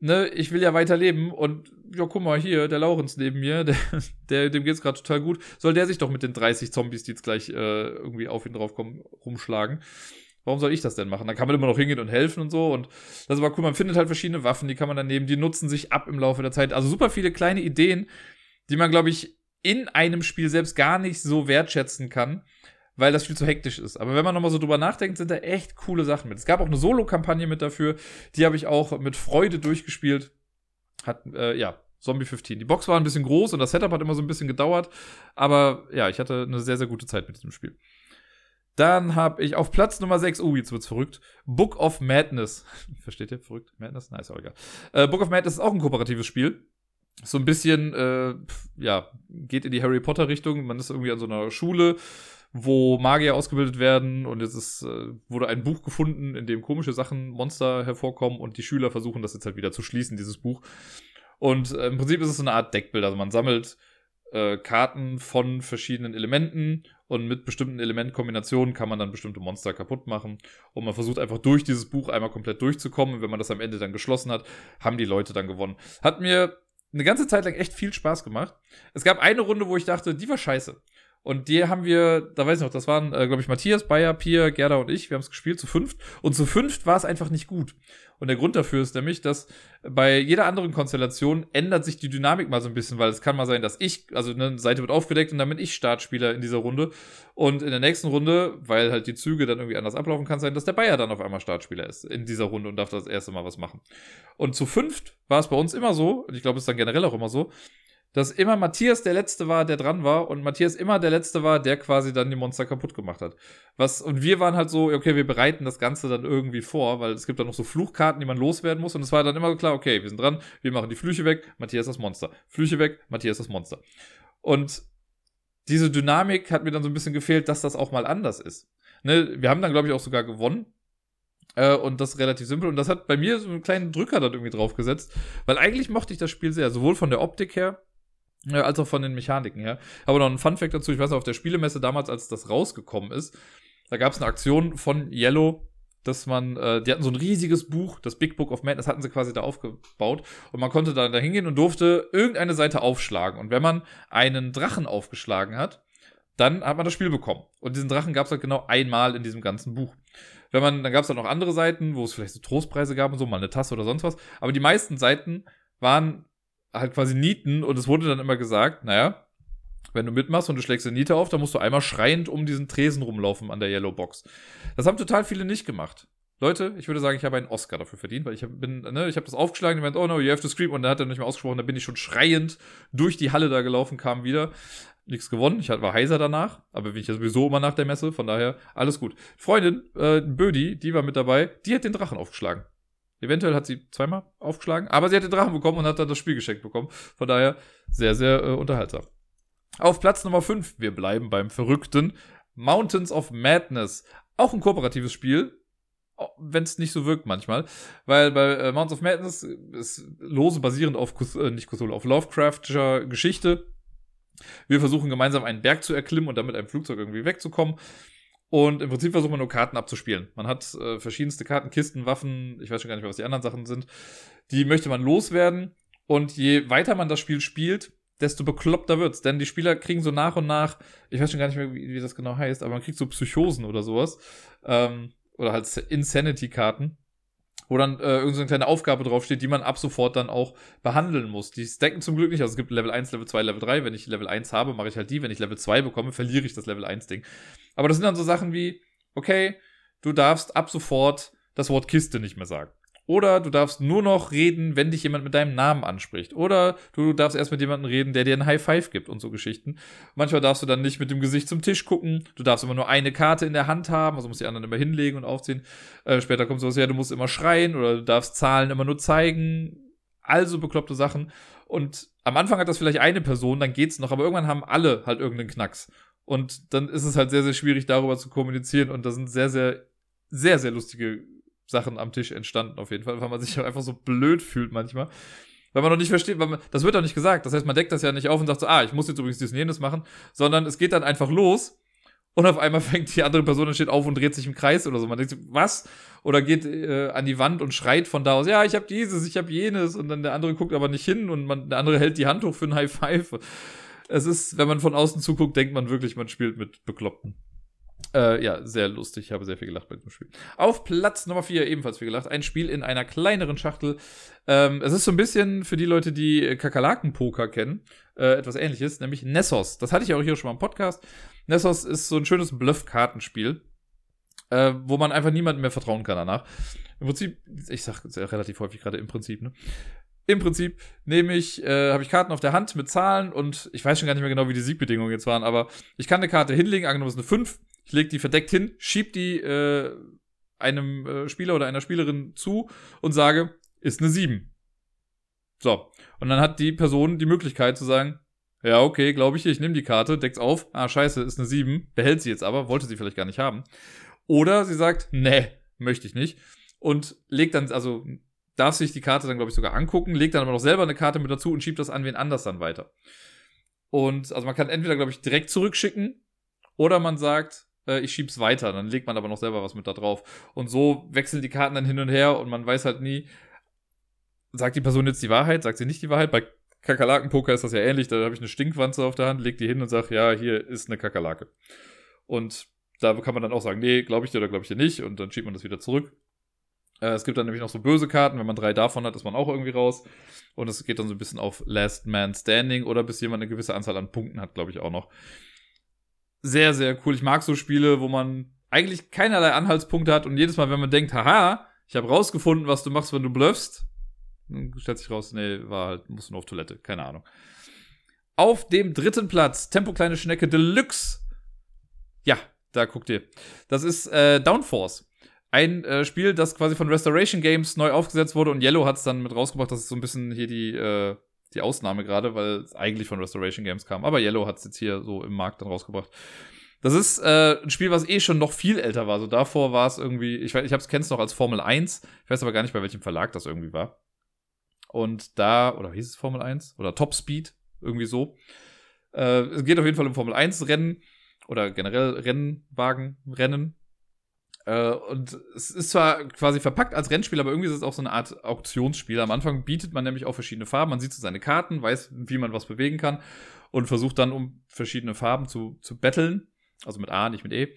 ne, ich will ja weiterleben und ja, guck mal hier, der Laurens neben mir, der, der dem geht's gerade total gut. Soll der sich doch mit den 30 Zombies, die jetzt gleich äh, irgendwie auf ihn draufkommen, rumschlagen? Warum soll ich das denn machen? Da kann man immer noch hingehen und helfen und so. Und das ist aber cool. Man findet halt verschiedene Waffen, die kann man dann nehmen. Die nutzen sich ab im Laufe der Zeit. Also super viele kleine Ideen, die man, glaube ich, in einem Spiel selbst gar nicht so wertschätzen kann, weil das viel zu hektisch ist. Aber wenn man nochmal so drüber nachdenkt, sind da echt coole Sachen mit. Es gab auch eine Solo-Kampagne mit dafür, die habe ich auch mit Freude durchgespielt. Hat, äh, ja, Zombie 15. Die Box war ein bisschen groß und das Setup hat immer so ein bisschen gedauert, aber ja, ich hatte eine sehr, sehr gute Zeit mit diesem Spiel. Dann habe ich auf Platz Nummer 6, oh, jetzt wird's verrückt, Book of Madness. Versteht ihr? Verrückt? Madness? Nein, ist auch egal. Äh, Book of Madness ist auch ein kooperatives Spiel so ein bisschen, äh, ja, geht in die Harry Potter Richtung. Man ist irgendwie an so einer Schule, wo Magier ausgebildet werden und jetzt ist, äh, wurde ein Buch gefunden, in dem komische Sachen, Monster hervorkommen und die Schüler versuchen das jetzt halt wieder zu schließen, dieses Buch. Und äh, im Prinzip ist es so eine Art Deckbild. Also man sammelt äh, Karten von verschiedenen Elementen und mit bestimmten Elementkombinationen kann man dann bestimmte Monster kaputt machen. Und man versucht einfach durch dieses Buch einmal komplett durchzukommen. Und wenn man das am Ende dann geschlossen hat, haben die Leute dann gewonnen. Hat mir eine ganze Zeit lang echt viel Spaß gemacht. Es gab eine Runde, wo ich dachte, die war scheiße. Und die haben wir, da weiß ich noch, das waren, äh, glaube ich, Matthias, Bayer, Pia, Gerda und ich. Wir haben es gespielt zu fünft. Und zu fünft war es einfach nicht gut. Und der Grund dafür ist nämlich, dass bei jeder anderen Konstellation ändert sich die Dynamik mal so ein bisschen, weil es kann mal sein, dass ich, also eine Seite wird aufgedeckt und dann bin ich Startspieler in dieser Runde. Und in der nächsten Runde, weil halt die Züge dann irgendwie anders ablaufen, kann sein, dass der Bayer dann auf einmal Startspieler ist in dieser Runde und darf das erste Mal was machen. Und zu fünft war es bei uns immer so, und ich glaube, es ist dann generell auch immer so, dass immer Matthias der Letzte war, der dran war und Matthias immer der Letzte war, der quasi dann die Monster kaputt gemacht hat. Was, und wir waren halt so, okay, wir bereiten das Ganze dann irgendwie vor, weil es gibt dann noch so Fluchkarten, die man loswerden muss und es war dann immer klar, okay, wir sind dran, wir machen die Flüche weg, Matthias das Monster. Flüche weg, Matthias das Monster. Und diese Dynamik hat mir dann so ein bisschen gefehlt, dass das auch mal anders ist. Ne, wir haben dann, glaube ich, auch sogar gewonnen. Äh, und das relativ simpel. Und das hat bei mir so einen kleinen Drücker dann irgendwie draufgesetzt. Weil eigentlich mochte ich das Spiel sehr. Sowohl von der Optik her, ja, als auch von den Mechaniken her. Aber noch ein Fun-Fact dazu: Ich weiß noch, auf der Spielemesse damals, als das rausgekommen ist, da gab es eine Aktion von Yellow, dass man, äh, die hatten so ein riesiges Buch, das Big Book of Madness hatten sie quasi da aufgebaut und man konnte da, da hingehen und durfte irgendeine Seite aufschlagen. Und wenn man einen Drachen aufgeschlagen hat, dann hat man das Spiel bekommen. Und diesen Drachen gab es halt genau einmal in diesem ganzen Buch. Wenn man, dann gab es halt noch andere Seiten, wo es vielleicht so Trostpreise gab und so, mal eine Tasse oder sonst was. Aber die meisten Seiten waren halt quasi Nieten und es wurde dann immer gesagt, naja, wenn du mitmachst und du schlägst eine Niete auf, dann musst du einmal schreiend um diesen Tresen rumlaufen an der Yellow Box. Das haben total viele nicht gemacht. Leute, ich würde sagen, ich habe einen Oscar dafür verdient, weil ich hab, bin, ne, ich habe das aufgeschlagen, die meint, oh no, you have to scream, und dann hat er nicht mehr ausgesprochen, da bin ich schon schreiend durch die Halle da gelaufen, kam wieder. Nichts gewonnen, ich war heiser danach, aber bin ich ja sowieso immer nach der Messe, von daher alles gut. Freundin, äh, Bödi, die war mit dabei, die hat den Drachen aufgeschlagen. Eventuell hat sie zweimal aufgeschlagen, aber sie hat den Drachen bekommen und hat dann das Spiel geschenkt bekommen. Von daher sehr, sehr äh, unterhaltsam. Auf Platz Nummer 5, wir bleiben beim verrückten Mountains of Madness. Auch ein kooperatives Spiel, wenn es nicht so wirkt manchmal. Weil bei äh, Mountains of Madness ist lose basierend auf, äh, nicht Cthulhu, auf Lovecraftscher Geschichte. Wir versuchen gemeinsam einen Berg zu erklimmen und dann mit einem Flugzeug irgendwie wegzukommen. Und im Prinzip versucht man nur Karten abzuspielen. Man hat äh, verschiedenste Karten, Kisten, Waffen, ich weiß schon gar nicht mehr, was die anderen Sachen sind. Die möchte man loswerden. Und je weiter man das Spiel spielt, desto bekloppter wird's. Denn die Spieler kriegen so nach und nach, ich weiß schon gar nicht mehr, wie, wie das genau heißt, aber man kriegt so Psychosen oder sowas. Ähm, oder halt Insanity-Karten, wo dann äh, irgendeine kleine Aufgabe draufsteht, die man ab sofort dann auch behandeln muss. Die stacken zum Glück nicht. Also es gibt Level 1, Level 2, Level 3. Wenn ich Level 1 habe, mache ich halt die. Wenn ich Level 2 bekomme, verliere ich das Level 1-Ding. Aber das sind dann so Sachen wie, okay, du darfst ab sofort das Wort Kiste nicht mehr sagen. Oder du darfst nur noch reden, wenn dich jemand mit deinem Namen anspricht. Oder du darfst erst mit jemandem reden, der dir ein High Five gibt und so Geschichten. Manchmal darfst du dann nicht mit dem Gesicht zum Tisch gucken. Du darfst immer nur eine Karte in der Hand haben, also musst die anderen immer hinlegen und aufziehen. Äh, später kommt sowas, ja, du musst immer schreien oder du darfst Zahlen immer nur zeigen. Also bekloppte Sachen. Und am Anfang hat das vielleicht eine Person, dann geht's noch, aber irgendwann haben alle halt irgendeinen Knacks. Und dann ist es halt sehr, sehr schwierig, darüber zu kommunizieren. Und da sind sehr, sehr, sehr, sehr lustige Sachen am Tisch entstanden, auf jeden Fall, weil man sich einfach so blöd fühlt manchmal. Weil man noch nicht versteht, weil man, das wird doch nicht gesagt. Das heißt, man deckt das ja nicht auf und sagt so, ah, ich muss jetzt übrigens dies und jenes machen, sondern es geht dann einfach los und auf einmal fängt die andere Person und steht auf und dreht sich im Kreis oder so. Man denkt, was? Oder geht äh, an die Wand und schreit von da aus, ja, ich habe dieses, ich habe jenes und dann der andere guckt aber nicht hin und man, der andere hält die Hand hoch für ein High Five. Es ist, wenn man von außen zuguckt, denkt man wirklich, man spielt mit Bekloppten. Äh, ja, sehr lustig. Ich habe sehr viel gelacht bei diesem Spiel. Auf Platz Nummer 4 ebenfalls viel gelacht. Ein Spiel in einer kleineren Schachtel. Ähm, es ist so ein bisschen für die Leute, die Kakerlaken-Poker kennen, äh, etwas ähnliches, nämlich Nessos. Das hatte ich auch hier schon mal im Podcast. Nessos ist so ein schönes Bluff-Kartenspiel, äh, wo man einfach niemandem mehr vertrauen kann danach. Im Prinzip, ich sag relativ häufig gerade im Prinzip, ne? Im Prinzip nehme ich, äh, habe ich Karten auf der Hand mit Zahlen und ich weiß schon gar nicht mehr genau, wie die Siegbedingungen jetzt waren, aber ich kann eine Karte hinlegen, angenommen es ist eine 5, ich lege die verdeckt hin, schieb die äh, einem äh, Spieler oder einer Spielerin zu und sage, ist eine 7. So. Und dann hat die Person die Möglichkeit zu sagen, ja, okay, glaube ich, ich nehme die Karte, deckt's auf, ah, scheiße, ist eine 7, behält sie jetzt aber, wollte sie vielleicht gar nicht haben. Oder sie sagt, nee, möchte ich nicht. Und legt dann, also darf sich die Karte dann, glaube ich, sogar angucken, legt dann aber noch selber eine Karte mit dazu und schiebt das an wen anders dann weiter. Und also man kann entweder, glaube ich, direkt zurückschicken oder man sagt, äh, ich schieb's weiter. Dann legt man aber noch selber was mit da drauf. Und so wechseln die Karten dann hin und her und man weiß halt nie, sagt die Person jetzt die Wahrheit, sagt sie nicht die Wahrheit. Bei Kakerlakenpoker ist das ja ähnlich. Da habe ich eine Stinkwanze auf der Hand, leg die hin und sage, ja, hier ist eine Kakerlake. Und da kann man dann auch sagen, nee, glaube ich dir oder glaube ich dir nicht. Und dann schiebt man das wieder zurück. Äh, es gibt dann nämlich noch so böse Karten. Wenn man drei davon hat, ist man auch irgendwie raus. Und es geht dann so ein bisschen auf Last Man Standing oder bis jemand eine gewisse Anzahl an Punkten hat, glaube ich auch noch sehr, sehr cool. Ich mag so Spiele, wo man eigentlich keinerlei Anhaltspunkte hat und jedes Mal, wenn man denkt, haha, ich habe rausgefunden, was du machst, wenn du bluffst, dann stellt sich raus, nee, war halt, musst du nur auf Toilette, keine Ahnung. Auf dem dritten Platz, Tempo Kleine Schnecke Deluxe. Ja, da guckt ihr. Das ist äh, Downforce. Ein äh, Spiel, das quasi von Restoration Games neu aufgesetzt wurde und Yellow hat es dann mit rausgebracht, das ist so ein bisschen hier die äh, die Ausnahme gerade, weil es eigentlich von Restoration Games kam. Aber Yellow hat es jetzt hier so im Markt dann rausgebracht. Das ist äh, ein Spiel, was eh schon noch viel älter war. So davor war es irgendwie, ich weiß, ich hab's kenn's noch als Formel 1. Ich weiß aber gar nicht, bei welchem Verlag das irgendwie war. Und da, oder hieß es Formel 1? Oder Top Speed, irgendwie so. Äh, es geht auf jeden Fall um Formel 1 Rennen oder generell Rennwagen, Rennen. Äh, und es ist zwar quasi verpackt als Rennspiel, aber irgendwie ist es auch so eine Art Auktionsspiel. Am Anfang bietet man nämlich auch verschiedene Farben. Man sieht so seine Karten, weiß, wie man was bewegen kann und versucht dann um verschiedene Farben zu, zu battlen. Also mit A, nicht mit E.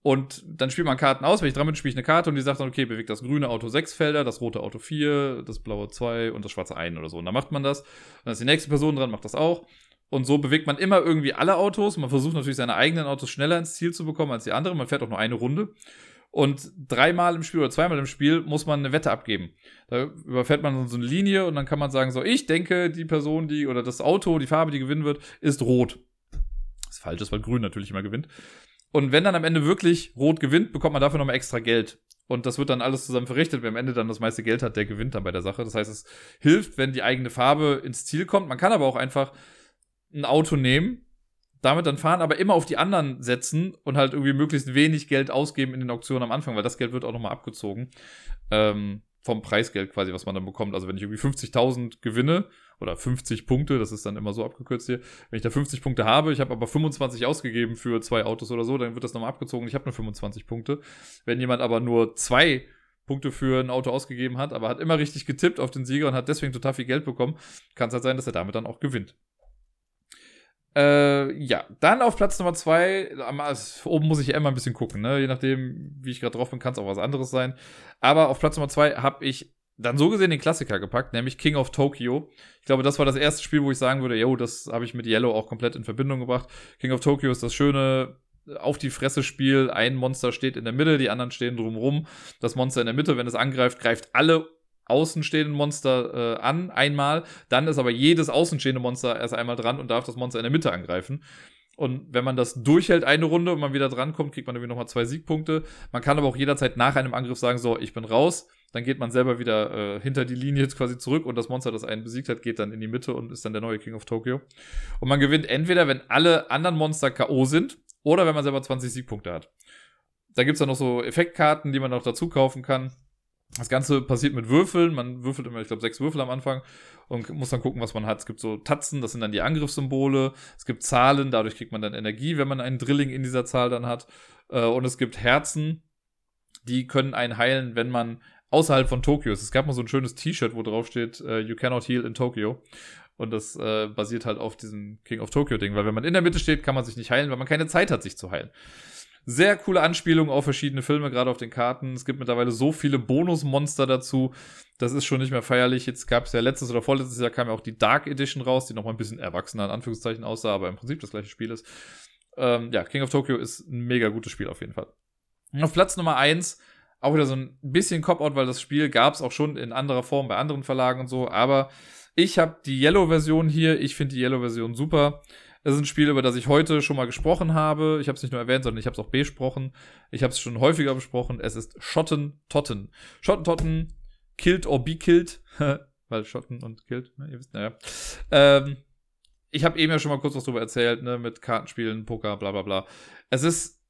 Und dann spielt man Karten aus. Wenn ich dran bin, spiele ich eine Karte und die sagt dann, okay, bewegt das grüne Auto sechs Felder, das rote Auto vier, das blaue zwei und das schwarze ein oder so. Und dann macht man das. Dann ist die nächste Person dran, macht das auch. Und so bewegt man immer irgendwie alle Autos. Man versucht natürlich seine eigenen Autos schneller ins Ziel zu bekommen als die anderen. Man fährt auch nur eine Runde. Und dreimal im Spiel oder zweimal im Spiel muss man eine Wette abgeben. Da überfährt man so eine Linie und dann kann man sagen, so, ich denke, die Person, die oder das Auto, die Farbe, die gewinnen wird, ist rot. Das ist falsch ist, weil grün natürlich immer gewinnt. Und wenn dann am Ende wirklich Rot gewinnt, bekommt man dafür nochmal extra Geld. Und das wird dann alles zusammen verrichtet. Wer am Ende dann das meiste Geld hat, der gewinnt dann bei der Sache. Das heißt, es hilft, wenn die eigene Farbe ins Ziel kommt. Man kann aber auch einfach ein Auto nehmen, damit dann fahren, aber immer auf die anderen setzen und halt irgendwie möglichst wenig Geld ausgeben in den Auktionen am Anfang, weil das Geld wird auch nochmal abgezogen. Ähm, vom Preisgeld quasi, was man dann bekommt. Also wenn ich irgendwie 50.000 gewinne oder 50 Punkte, das ist dann immer so abgekürzt hier. Wenn ich da 50 Punkte habe, ich habe aber 25 ausgegeben für zwei Autos oder so, dann wird das nochmal abgezogen. Ich habe nur 25 Punkte. Wenn jemand aber nur zwei Punkte für ein Auto ausgegeben hat, aber hat immer richtig getippt auf den Sieger und hat deswegen total viel Geld bekommen, kann es halt sein, dass er damit dann auch gewinnt. Äh, ja, dann auf Platz Nummer zwei, oben muss ich ja immer ein bisschen gucken, ne? Je nachdem, wie ich gerade drauf bin, kann es auch was anderes sein. Aber auf Platz Nummer zwei habe ich dann so gesehen den Klassiker gepackt, nämlich King of Tokyo. Ich glaube, das war das erste Spiel, wo ich sagen würde, yo, das habe ich mit Yellow auch komplett in Verbindung gebracht. King of Tokyo ist das schöne auf die Fresse Spiel. Ein Monster steht in der Mitte, die anderen stehen drumrum. Das Monster in der Mitte, wenn es angreift, greift alle außenstehenden Monster äh, an, einmal. Dann ist aber jedes außenstehende Monster erst einmal dran und darf das Monster in der Mitte angreifen. Und wenn man das durchhält eine Runde und man wieder drankommt, kriegt man irgendwie nochmal zwei Siegpunkte. Man kann aber auch jederzeit nach einem Angriff sagen, so, ich bin raus. Dann geht man selber wieder äh, hinter die Linie jetzt quasi zurück und das Monster, das einen besiegt hat, geht dann in die Mitte und ist dann der neue King of Tokyo. Und man gewinnt entweder, wenn alle anderen Monster K.O. sind oder wenn man selber 20 Siegpunkte hat. Da gibt's dann noch so Effektkarten, die man noch dazu kaufen kann. Das Ganze passiert mit Würfeln. Man würfelt immer, ich glaube, sechs Würfel am Anfang und muss dann gucken, was man hat. Es gibt so Tatzen, das sind dann die Angriffssymbole. Es gibt Zahlen, dadurch kriegt man dann Energie, wenn man einen Drilling in dieser Zahl dann hat. Äh, und es gibt Herzen, die können einen heilen, wenn man außerhalb von Tokio ist. Es gab mal so ein schönes T-Shirt, wo drauf steht, uh, You cannot heal in Tokyo. Und das äh, basiert halt auf diesem King of Tokyo Ding, weil wenn man in der Mitte steht, kann man sich nicht heilen, weil man keine Zeit hat, sich zu heilen. Sehr coole Anspielung auf verschiedene Filme, gerade auf den Karten. Es gibt mittlerweile so viele Bonusmonster dazu. Das ist schon nicht mehr feierlich. Jetzt gab es ja letztes oder vorletztes Jahr kam ja auch die Dark Edition raus, die nochmal ein bisschen erwachsener in Anführungszeichen aussah, aber im Prinzip das gleiche Spiel ist. Ähm, ja, King of Tokyo ist ein mega gutes Spiel auf jeden Fall. auf Platz Nummer eins auch wieder so ein bisschen Cop-Out, weil das Spiel gab es auch schon in anderer Form bei anderen Verlagen und so, aber ich habe die Yellow-Version hier. Ich finde die Yellow-Version super. Es ist ein Spiel, über das ich heute schon mal gesprochen habe. Ich habe es nicht nur erwähnt, sondern ich habe es auch besprochen. Ich habe es schon häufiger besprochen. Es ist Schottentotten. Schottentotten, killed or be killed. Weil Schotten und killed, ne, ihr wisst, naja. Ähm, ich habe eben ja schon mal kurz was drüber erzählt, ne, mit Kartenspielen, Poker, bla bla bla. Es ist,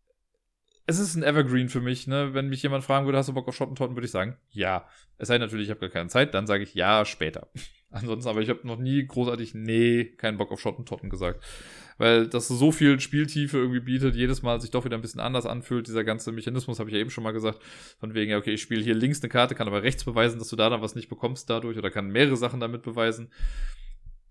es ist ein Evergreen für mich, ne. Wenn mich jemand fragen würde, hast du Bock auf Schottentotten, würde ich sagen, ja. Es sei natürlich, ich habe gar keine Zeit, dann sage ich ja später. Ansonsten, aber ich habe noch nie großartig, nee, keinen Bock auf Schottentotten gesagt. Weil das so viel Spieltiefe irgendwie bietet, jedes Mal sich doch wieder ein bisschen anders anfühlt. Dieser ganze Mechanismus habe ich ja eben schon mal gesagt. Von wegen, ja, okay, ich spiele hier links eine Karte, kann aber rechts beweisen, dass du da dann was nicht bekommst dadurch oder kann mehrere Sachen damit beweisen.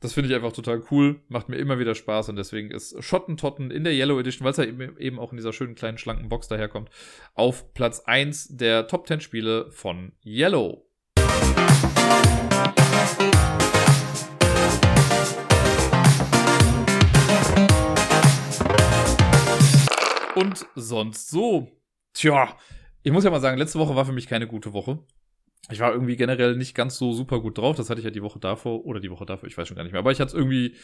Das finde ich einfach total cool, macht mir immer wieder Spaß und deswegen ist Schottentotten in der Yellow Edition, weil es ja eben auch in dieser schönen kleinen schlanken Box daherkommt, auf Platz 1 der Top 10 Spiele von Yellow. und sonst so. Tja, ich muss ja mal sagen, letzte Woche war für mich keine gute Woche. Ich war irgendwie generell nicht ganz so super gut drauf. Das hatte ich ja die Woche davor oder die Woche davor, ich weiß schon gar nicht mehr. Aber ich hatte es irgendwie,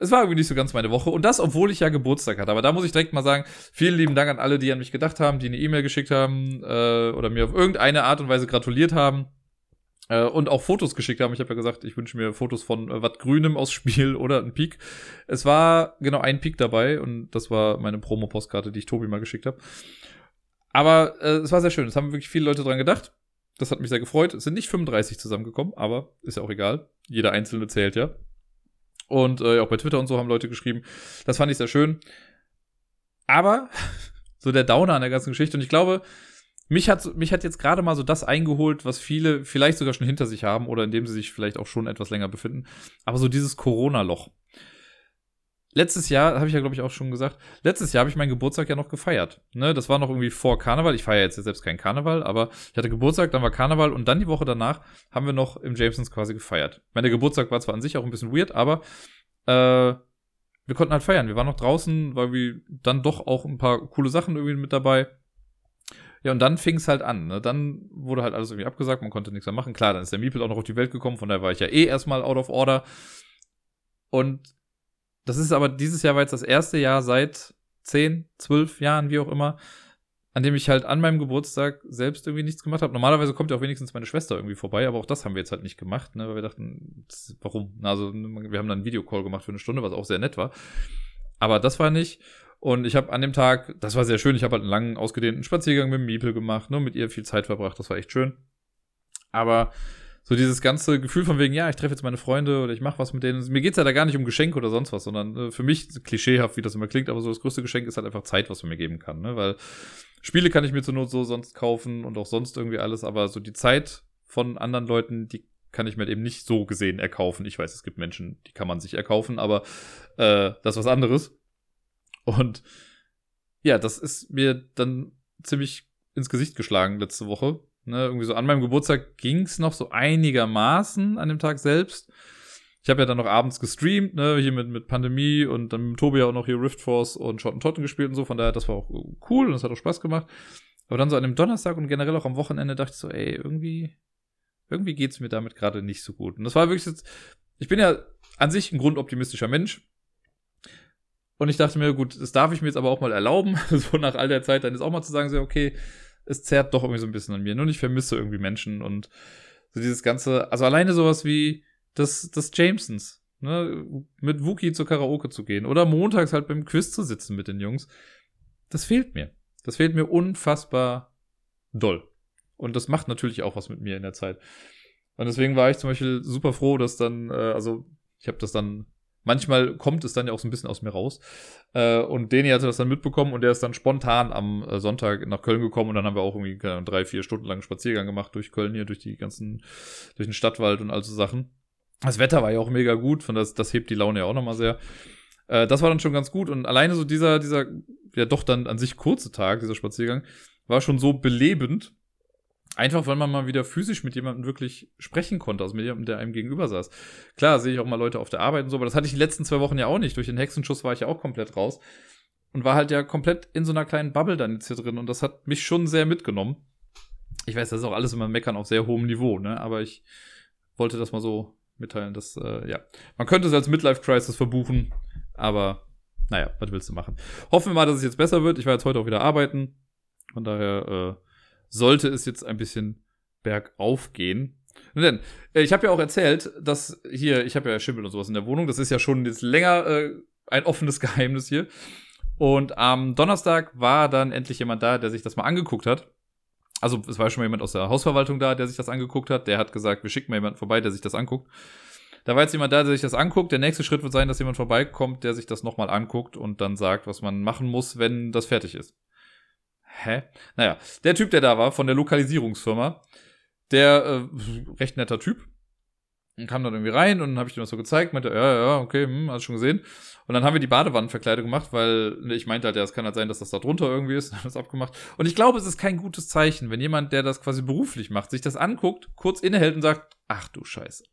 es war irgendwie nicht so ganz meine Woche. Und das, obwohl ich ja Geburtstag hatte. Aber da muss ich direkt mal sagen, vielen lieben Dank an alle, die an mich gedacht haben, die eine E-Mail geschickt haben äh, oder mir auf irgendeine Art und Weise gratuliert haben. Äh, und auch Fotos geschickt haben. Ich habe ja gesagt, ich wünsche mir Fotos von äh, was Grünem aus Spiel oder ein Peak. Es war genau ein Peak dabei und das war meine Promo-Postkarte, die ich Tobi mal geschickt habe. Aber äh, es war sehr schön. Es haben wirklich viele Leute dran gedacht. Das hat mich sehr gefreut. Es sind nicht 35 zusammengekommen, aber ist ja auch egal. Jeder einzelne zählt ja. Und äh, auch bei Twitter und so haben Leute geschrieben. Das fand ich sehr schön. Aber so der Downer an der ganzen Geschichte. Und ich glaube, mich hat, mich hat jetzt gerade mal so das eingeholt, was viele vielleicht sogar schon hinter sich haben oder in dem sie sich vielleicht auch schon etwas länger befinden. Aber so dieses Corona-Loch. Letztes Jahr, habe ich ja, glaube ich, auch schon gesagt, letztes Jahr habe ich meinen Geburtstag ja noch gefeiert. Ne, das war noch irgendwie vor Karneval. Ich feiere jetzt selbst keinen Karneval, aber ich hatte Geburtstag, dann war Karneval und dann die Woche danach haben wir noch im Jamesons quasi gefeiert. Mein Geburtstag war zwar an sich auch ein bisschen weird, aber äh, wir konnten halt feiern. Wir waren noch draußen, weil wir dann doch auch ein paar coole Sachen irgendwie mit dabei. Ja, und dann fing es halt an. Ne? Dann wurde halt alles irgendwie abgesagt, man konnte nichts mehr machen. Klar, dann ist der Miepel auch noch auf die Welt gekommen, von daher war ich ja eh erstmal out of order. Und das ist aber dieses Jahr war jetzt das erste Jahr seit zehn, zwölf Jahren, wie auch immer, an dem ich halt an meinem Geburtstag selbst irgendwie nichts gemacht habe. Normalerweise kommt ja auch wenigstens meine Schwester irgendwie vorbei, aber auch das haben wir jetzt halt nicht gemacht, ne, weil wir dachten, warum? Also wir haben dann einen Videocall gemacht für eine Stunde, was auch sehr nett war. Aber das war nicht. Und ich habe an dem Tag, das war sehr schön, ich habe halt einen langen, ausgedehnten Spaziergang mit Miepel gemacht, ne, mit ihr viel Zeit verbracht, das war echt schön. Aber so dieses ganze Gefühl von wegen, ja, ich treffe jetzt meine Freunde oder ich mache was mit denen. Mir geht's ja da gar nicht um Geschenk oder sonst was, sondern äh, für mich, klischeehaft, wie das immer klingt, aber so das größte Geschenk ist halt einfach Zeit, was man mir geben kann. Ne? Weil Spiele kann ich mir zur Not so sonst kaufen und auch sonst irgendwie alles, aber so die Zeit von anderen Leuten, die kann ich mir eben nicht so gesehen erkaufen. Ich weiß, es gibt Menschen, die kann man sich erkaufen, aber äh, das ist was anderes. Und ja, das ist mir dann ziemlich ins Gesicht geschlagen letzte Woche, Ne, irgendwie so an meinem Geburtstag ging's noch so einigermaßen an dem Tag selbst. Ich habe ja dann noch abends gestreamt, ne, hier mit, mit Pandemie und dann mit Tobi auch noch hier Rift Force und Shot Totten gespielt und so, von daher, das war auch cool und es hat auch Spaß gemacht. Aber dann so an dem Donnerstag und generell auch am Wochenende dachte ich so, ey, irgendwie, irgendwie geht's mir damit gerade nicht so gut. Und das war wirklich jetzt, ich bin ja an sich ein grundoptimistischer Mensch. Und ich dachte mir, gut, das darf ich mir jetzt aber auch mal erlauben, so nach all der Zeit dann ist auch mal zu sagen, so, okay, es zerrt doch irgendwie so ein bisschen an mir. Nur ich vermisse irgendwie Menschen und so dieses ganze, also alleine sowas wie das, das Jamesons, ne, mit Wookie zur Karaoke zu gehen oder montags halt beim Quiz zu sitzen mit den Jungs, das fehlt mir. Das fehlt mir unfassbar doll. Und das macht natürlich auch was mit mir in der Zeit. Und deswegen war ich zum Beispiel super froh, dass dann, äh, also ich habe das dann manchmal kommt es dann ja auch so ein bisschen aus mir raus. Äh, und Deni hatte das dann mitbekommen und der ist dann spontan am äh, Sonntag nach Köln gekommen und dann haben wir auch irgendwie äh, drei, vier Stunden lang Spaziergang gemacht durch Köln hier, durch die ganzen, durch den Stadtwald und all so Sachen. Das Wetter war ja auch mega gut, von das, das hebt die Laune ja auch nochmal sehr. Äh, das war dann schon ganz gut und alleine so dieser, dieser, ja doch dann an sich kurze Tag, dieser Spaziergang, war schon so belebend, Einfach, weil man mal wieder physisch mit jemandem wirklich sprechen konnte, also mit jemandem, der einem gegenüber saß. Klar, sehe ich auch mal Leute auf der Arbeit und so, aber das hatte ich die letzten zwei Wochen ja auch nicht. Durch den Hexenschuss war ich ja auch komplett raus. Und war halt ja komplett in so einer kleinen Bubble dann jetzt hier drin. Und das hat mich schon sehr mitgenommen. Ich weiß, das ist auch alles immer Meckern auf sehr hohem Niveau, ne? Aber ich wollte das mal so mitteilen, dass, äh, ja. Man könnte es als Midlife-Crisis verbuchen, aber naja, was willst du machen? Hoffen wir mal, dass es jetzt besser wird. Ich war jetzt heute auch wieder arbeiten. Von daher, äh, sollte es jetzt ein bisschen bergauf gehen. Nun denn, äh, ich habe ja auch erzählt, dass hier, ich habe ja Schimmel und sowas in der Wohnung, das ist ja schon jetzt länger äh, ein offenes Geheimnis hier. Und am Donnerstag war dann endlich jemand da, der sich das mal angeguckt hat. Also es war schon mal jemand aus der Hausverwaltung da, der sich das angeguckt hat. Der hat gesagt, wir schicken mal jemanden vorbei, der sich das anguckt. Da war jetzt jemand da, der sich das anguckt. Der nächste Schritt wird sein, dass jemand vorbeikommt, der sich das nochmal anguckt und dann sagt, was man machen muss, wenn das fertig ist. Hä? Naja, der Typ, der da war, von der Lokalisierungsfirma, der äh, recht netter Typ. Und kam dann irgendwie rein und dann habe ich ihm das so gezeigt, meinte, ja, ja, okay, hm, hast schon gesehen. Und dann haben wir die Badewannenverkleidung gemacht, weil ne, ich meinte halt, ja, es kann halt sein, dass das da drunter irgendwie ist, haben das abgemacht. Und ich glaube, es ist kein gutes Zeichen, wenn jemand, der das quasi beruflich macht, sich das anguckt, kurz innehält und sagt, ach du Scheiße.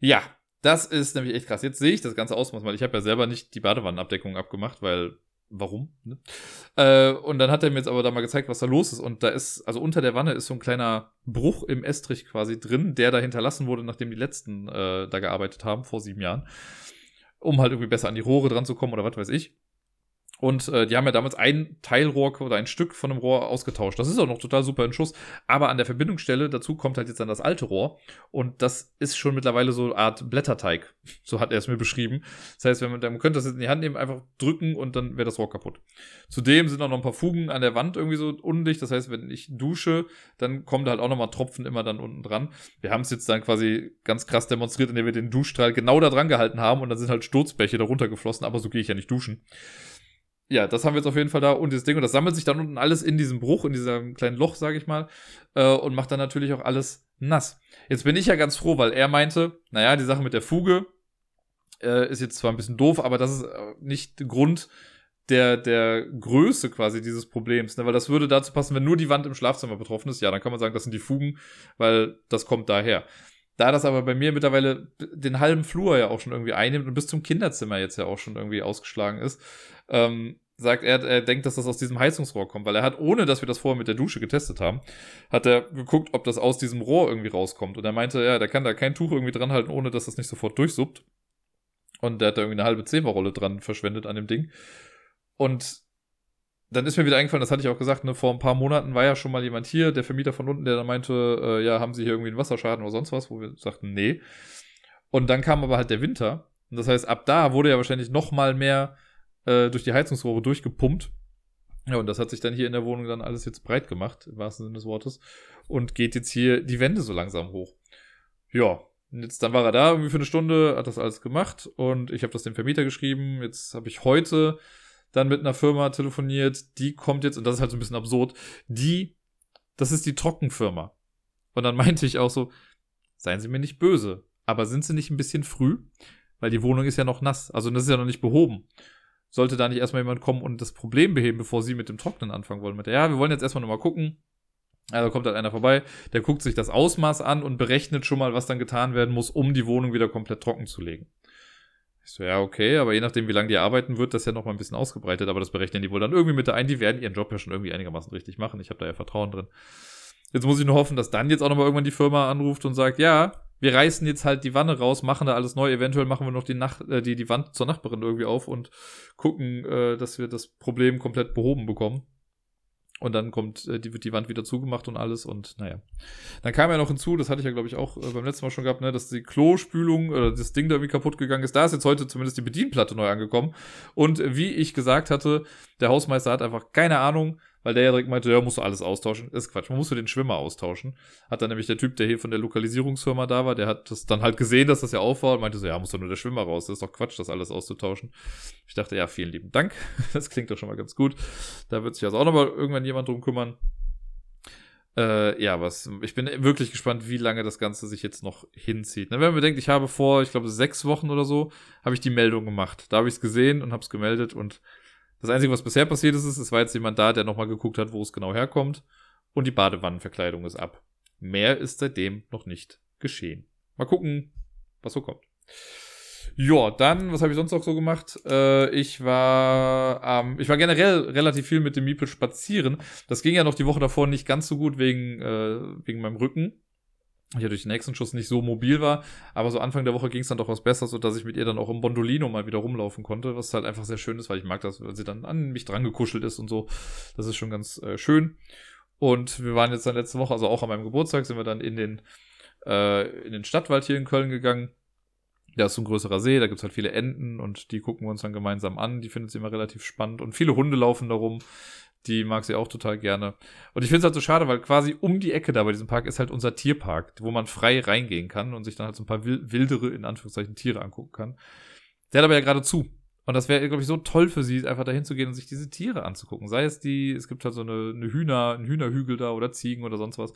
Ja, das ist nämlich echt krass. Jetzt sehe ich das ganze Ausmaß, weil ich habe ja selber nicht die Badewannenabdeckung abgemacht, weil warum. Ne? Äh, und dann hat er mir jetzt aber da mal gezeigt, was da los ist. Und da ist, also unter der Wanne ist so ein kleiner Bruch im Estrich quasi drin, der da hinterlassen wurde, nachdem die letzten äh, da gearbeitet haben, vor sieben Jahren. Um halt irgendwie besser an die Rohre dran zu kommen oder was weiß ich. Und äh, die haben ja damals ein Teilrohr oder ein Stück von einem Rohr ausgetauscht. Das ist auch noch total super in Schuss. Aber an der Verbindungsstelle dazu kommt halt jetzt dann das alte Rohr. Und das ist schon mittlerweile so eine Art Blätterteig. So hat er es mir beschrieben. Das heißt, wenn man, man könnte das jetzt in die Hand nehmen, einfach drücken und dann wäre das Rohr kaputt. Zudem sind auch noch ein paar Fugen an der Wand irgendwie so undicht. Das heißt, wenn ich dusche, dann kommen da halt auch nochmal Tropfen immer dann unten dran. Wir haben es jetzt dann quasi ganz krass demonstriert, indem wir den Duschstrahl genau da dran gehalten haben und dann sind halt Sturzbäche darunter geflossen. Aber so gehe ich ja nicht duschen. Ja, das haben wir jetzt auf jeden Fall da und das Ding und das sammelt sich dann unten alles in diesem Bruch, in diesem kleinen Loch, sage ich mal, äh, und macht dann natürlich auch alles nass. Jetzt bin ich ja ganz froh, weil er meinte, naja, die Sache mit der Fuge äh, ist jetzt zwar ein bisschen doof, aber das ist äh, nicht Grund der, der Größe quasi dieses Problems, ne? weil das würde dazu passen, wenn nur die Wand im Schlafzimmer betroffen ist, ja, dann kann man sagen, das sind die Fugen, weil das kommt daher. Da das aber bei mir mittlerweile den halben Flur ja auch schon irgendwie einnimmt und bis zum Kinderzimmer jetzt ja auch schon irgendwie ausgeschlagen ist, ähm, sagt er, er denkt, dass das aus diesem Heizungsrohr kommt, weil er hat, ohne dass wir das vorher mit der Dusche getestet haben, hat er geguckt, ob das aus diesem Rohr irgendwie rauskommt. Und er meinte, ja, der kann da kein Tuch irgendwie dran halten, ohne dass das nicht sofort durchsuppt. Und der hat da irgendwie eine halbe Zehmerrolle dran verschwendet an dem Ding. Und dann ist mir wieder eingefallen, das hatte ich auch gesagt, ne, vor ein paar Monaten war ja schon mal jemand hier, der Vermieter von unten, der dann meinte, äh, ja, haben Sie hier irgendwie einen Wasserschaden oder sonst was, wo wir sagten, nee. Und dann kam aber halt der Winter. Und das heißt, ab da wurde ja wahrscheinlich noch mal mehr äh, durch die Heizungsrohre durchgepumpt. Ja, und das hat sich dann hier in der Wohnung dann alles jetzt breit gemacht, im wahrsten Sinne des Wortes. Und geht jetzt hier die Wände so langsam hoch. Ja, jetzt dann war er da irgendwie für eine Stunde, hat das alles gemacht und ich habe das dem Vermieter geschrieben. Jetzt habe ich heute dann mit einer Firma telefoniert, die kommt jetzt, und das ist halt so ein bisschen absurd, die, das ist die Trockenfirma. Und dann meinte ich auch so, seien Sie mir nicht böse, aber sind Sie nicht ein bisschen früh? Weil die Wohnung ist ja noch nass, also das ist ja noch nicht behoben. Sollte da nicht erstmal jemand kommen und das Problem beheben, bevor Sie mit dem Trocknen anfangen wollen? Mit ja, wir wollen jetzt erstmal nochmal gucken. Also kommt halt einer vorbei, der guckt sich das Ausmaß an und berechnet schon mal, was dann getan werden muss, um die Wohnung wieder komplett trocken zu legen. Ich so, ja, okay, aber je nachdem, wie lange die arbeiten, wird das ja noch mal ein bisschen ausgebreitet, aber das berechnen die wohl dann irgendwie mit ein. Die werden ihren Job ja schon irgendwie einigermaßen richtig machen. Ich habe da ja Vertrauen drin. Jetzt muss ich nur hoffen, dass dann jetzt auch noch mal irgendwann die Firma anruft und sagt, ja, wir reißen jetzt halt die Wanne raus, machen da alles neu, eventuell machen wir noch die, Nacht, äh, die, die Wand zur Nachbarin irgendwie auf und gucken, äh, dass wir das Problem komplett behoben bekommen. Und dann kommt, äh, die, wird die Wand wieder zugemacht und alles und naja. Dann kam ja noch hinzu, das hatte ich ja, glaube ich, auch äh, beim letzten Mal schon gehabt, ne, dass die Klospülung oder das Ding da irgendwie kaputt gegangen ist. Da ist jetzt heute zumindest die Bedienplatte neu angekommen. Und wie ich gesagt hatte, der Hausmeister hat einfach keine Ahnung, weil der ja direkt meinte, ja, musst du alles austauschen. Ist Quatsch, man muss den Schwimmer austauschen. Hat dann nämlich der Typ, der hier von der Lokalisierungsfirma da war, der hat das dann halt gesehen, dass das ja auf war und meinte so, ja, muss doch nur der Schwimmer raus. Das ist doch Quatsch, das alles auszutauschen. Ich dachte, ja, vielen lieben Dank. Das klingt doch schon mal ganz gut. Da wird sich also auch nochmal irgendwann jemand drum kümmern. Äh, ja, was, ich bin wirklich gespannt, wie lange das Ganze sich jetzt noch hinzieht. wenn man bedenkt, ich habe vor, ich glaube, sechs Wochen oder so, habe ich die Meldung gemacht. Da habe ich es gesehen und habe es gemeldet und das Einzige, was bisher passiert ist, ist, es war jetzt jemand da, der nochmal geguckt hat, wo es genau herkommt. Und die Badewannenverkleidung ist ab. Mehr ist seitdem noch nicht geschehen. Mal gucken, was so kommt. Ja, dann, was habe ich sonst noch so gemacht? Äh, ich war, ähm, ich war generell relativ viel mit dem Miepel spazieren. Das ging ja noch die Woche davor nicht ganz so gut wegen, äh, wegen meinem Rücken ich ja durch den nächsten Schuss nicht so mobil war, aber so Anfang der Woche ging es dann doch was besser, so dass ich mit ihr dann auch im Bondolino mal wieder rumlaufen konnte, was halt einfach sehr schön ist, weil ich mag das, weil sie dann an mich dran gekuschelt ist und so. Das ist schon ganz äh, schön. Und wir waren jetzt dann letzte Woche, also auch an meinem Geburtstag, sind wir dann in den, äh, in den Stadtwald hier in Köln gegangen. Da ist so ein größerer See, da gibt's halt viele Enten und die gucken wir uns dann gemeinsam an. Die findet sie immer relativ spannend. Und viele Hunde laufen da rum. Die mag sie auch total gerne. Und ich finde es halt so schade, weil quasi um die Ecke da bei diesem Park ist halt unser Tierpark, wo man frei reingehen kann und sich dann halt so ein paar wildere, in Anführungszeichen, Tiere angucken kann. Der hat aber ja gerade zu. Und das wäre, glaube ich, so toll für sie, einfach dahin zu gehen und sich diese Tiere anzugucken. Sei es die, es gibt halt so eine, eine Hühner, einen Hühnerhügel da oder Ziegen oder sonst was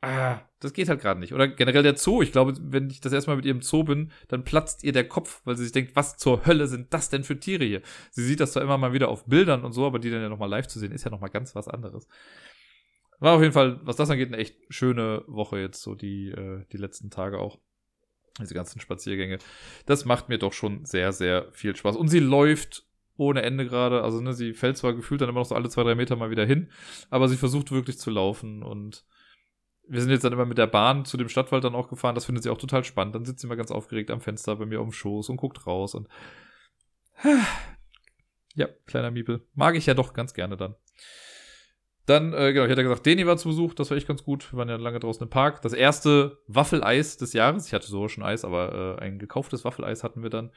ah, das geht halt gerade nicht. Oder generell der Zoo. Ich glaube, wenn ich das erstmal mit ihr im Zoo bin, dann platzt ihr der Kopf, weil sie sich denkt, was zur Hölle sind das denn für Tiere hier? Sie sieht das zwar immer mal wieder auf Bildern und so, aber die dann ja nochmal live zu sehen, ist ja nochmal ganz was anderes. War auf jeden Fall, was das angeht, eine echt schöne Woche jetzt, so die, äh, die letzten Tage auch. Diese ganzen Spaziergänge. Das macht mir doch schon sehr, sehr viel Spaß. Und sie läuft ohne Ende gerade. Also, ne, sie fällt zwar gefühlt dann immer noch so alle zwei, drei Meter mal wieder hin, aber sie versucht wirklich zu laufen und wir sind jetzt dann immer mit der Bahn zu dem Stadtwald dann auch gefahren. Das findet sie auch total spannend. Dann sitzt sie immer ganz aufgeregt am Fenster bei mir auf dem Schoß und guckt raus und ja, kleiner Miepel. Mag ich ja doch ganz gerne dann. Dann, äh, genau, ich hatte gesagt, Deni war zu Besuch, das war echt ganz gut. Wir waren ja lange draußen im Park. Das erste Waffeleis des Jahres. Ich hatte so schon Eis, aber äh, ein gekauftes Waffeleis hatten wir dann.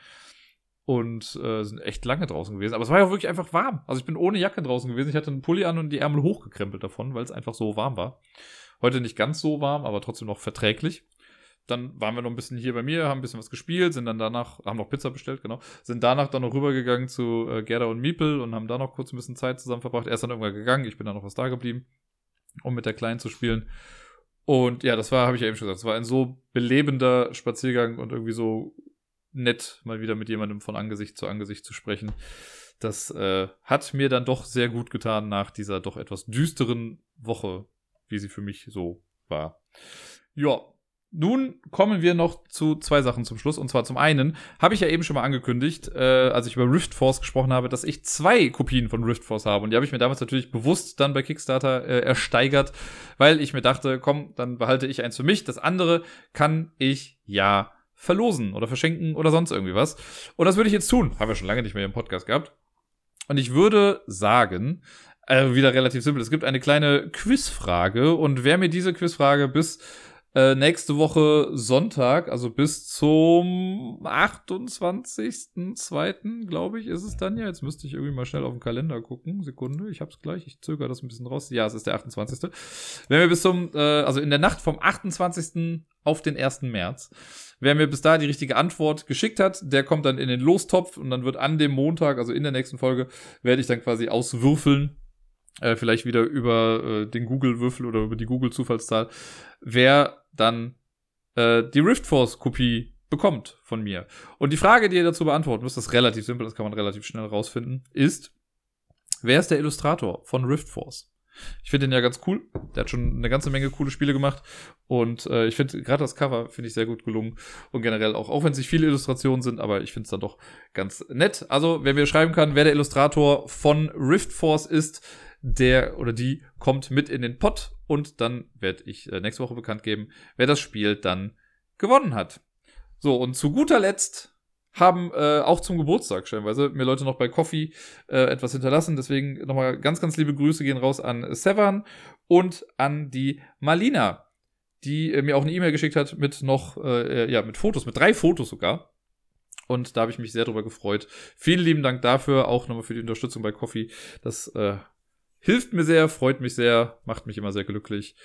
Und äh, sind echt lange draußen gewesen. Aber es war ja auch wirklich einfach warm. Also ich bin ohne Jacke draußen gewesen. Ich hatte einen Pulli an und die Ärmel hochgekrempelt davon, weil es einfach so warm war. Heute nicht ganz so warm, aber trotzdem noch verträglich. dann waren wir noch ein bisschen hier bei mir, haben ein bisschen was gespielt, sind dann danach, haben noch Pizza bestellt, genau, sind danach dann noch rübergegangen zu äh, Gerda und Miepel und haben da noch kurz ein bisschen Zeit zusammen verbracht. Er ist dann irgendwann gegangen, ich bin dann noch was da geblieben, um mit der Kleinen zu spielen. Und ja, das war, habe ich ja eben schon gesagt, das war ein so belebender Spaziergang und irgendwie so nett, mal wieder mit jemandem von Angesicht zu Angesicht zu sprechen. Das äh, hat mir dann doch sehr gut getan nach dieser doch etwas düsteren Woche, wie sie für mich so war. Ja, nun kommen wir noch zu zwei Sachen zum Schluss. Und zwar zum einen habe ich ja eben schon mal angekündigt, äh, als ich über Rift Force gesprochen habe, dass ich zwei Kopien von Rift Force habe. Und die habe ich mir damals natürlich bewusst dann bei Kickstarter äh, ersteigert, weil ich mir dachte, komm, dann behalte ich eins für mich. Das andere kann ich ja verlosen oder verschenken oder sonst irgendwie was. Und das würde ich jetzt tun. Haben wir schon lange nicht mehr im Podcast gehabt. Und ich würde sagen, äh, wieder relativ simpel, es gibt eine kleine Quizfrage. Und wer mir diese Quizfrage bis äh, nächste Woche Sonntag, also bis zum 28.02., glaube ich, ist es dann ja. Jetzt müsste ich irgendwie mal schnell auf den Kalender gucken. Sekunde, ich hab's gleich. Ich zögere das ein bisschen raus. Ja, es ist der 28. Wenn wir bis zum, äh, also in der Nacht vom 28. auf den 1. März, wer mir bis da die richtige Antwort geschickt hat, der kommt dann in den Lostopf und dann wird an dem Montag, also in der nächsten Folge, werde ich dann quasi auswürfeln, äh, vielleicht wieder über äh, den Google-Würfel oder über die Google-Zufallszahl, wer dann äh, die Rift Force-Kopie bekommt von mir. Und die Frage, die ihr dazu beantworten müsst, ist relativ simpel, das kann man relativ schnell rausfinden, ist, wer ist der Illustrator von Rift Force? Ich finde den ja ganz cool. Der hat schon eine ganze Menge coole Spiele gemacht. Und äh, ich finde gerade das Cover finde ich sehr gut gelungen. Und generell auch, auch wenn es nicht viele Illustrationen sind, aber ich finde es dann doch ganz nett. Also, wer mir schreiben kann, wer der Illustrator von Rift Force ist, der oder die kommt mit in den Pot und dann werde ich äh, nächste Woche bekannt geben, wer das Spiel dann gewonnen hat. So, und zu guter Letzt haben äh, auch zum Geburtstag stellenweise mir Leute noch bei Coffee äh, etwas hinterlassen. Deswegen nochmal ganz, ganz liebe Grüße gehen raus an Sevan und an die Malina, die äh, mir auch eine E-Mail geschickt hat mit noch, äh, ja, mit Fotos, mit drei Fotos sogar. Und da habe ich mich sehr drüber gefreut. Vielen lieben Dank dafür, auch nochmal für die Unterstützung bei Coffee. Das äh, hilft mir sehr, freut mich sehr, macht mich immer sehr glücklich.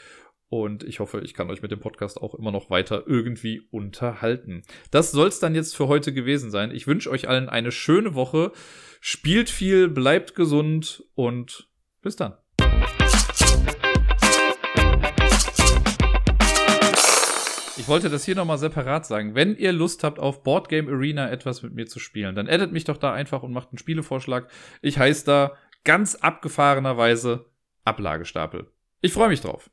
Und ich hoffe, ich kann euch mit dem Podcast auch immer noch weiter irgendwie unterhalten. Das soll es dann jetzt für heute gewesen sein. Ich wünsche euch allen eine schöne Woche. Spielt viel, bleibt gesund und bis dann. Ich wollte das hier nochmal separat sagen. Wenn ihr Lust habt, auf Boardgame Arena etwas mit mir zu spielen, dann addet mich doch da einfach und macht einen Spielevorschlag. Ich heiße da ganz abgefahrenerweise Ablagestapel. Ich freue mich drauf.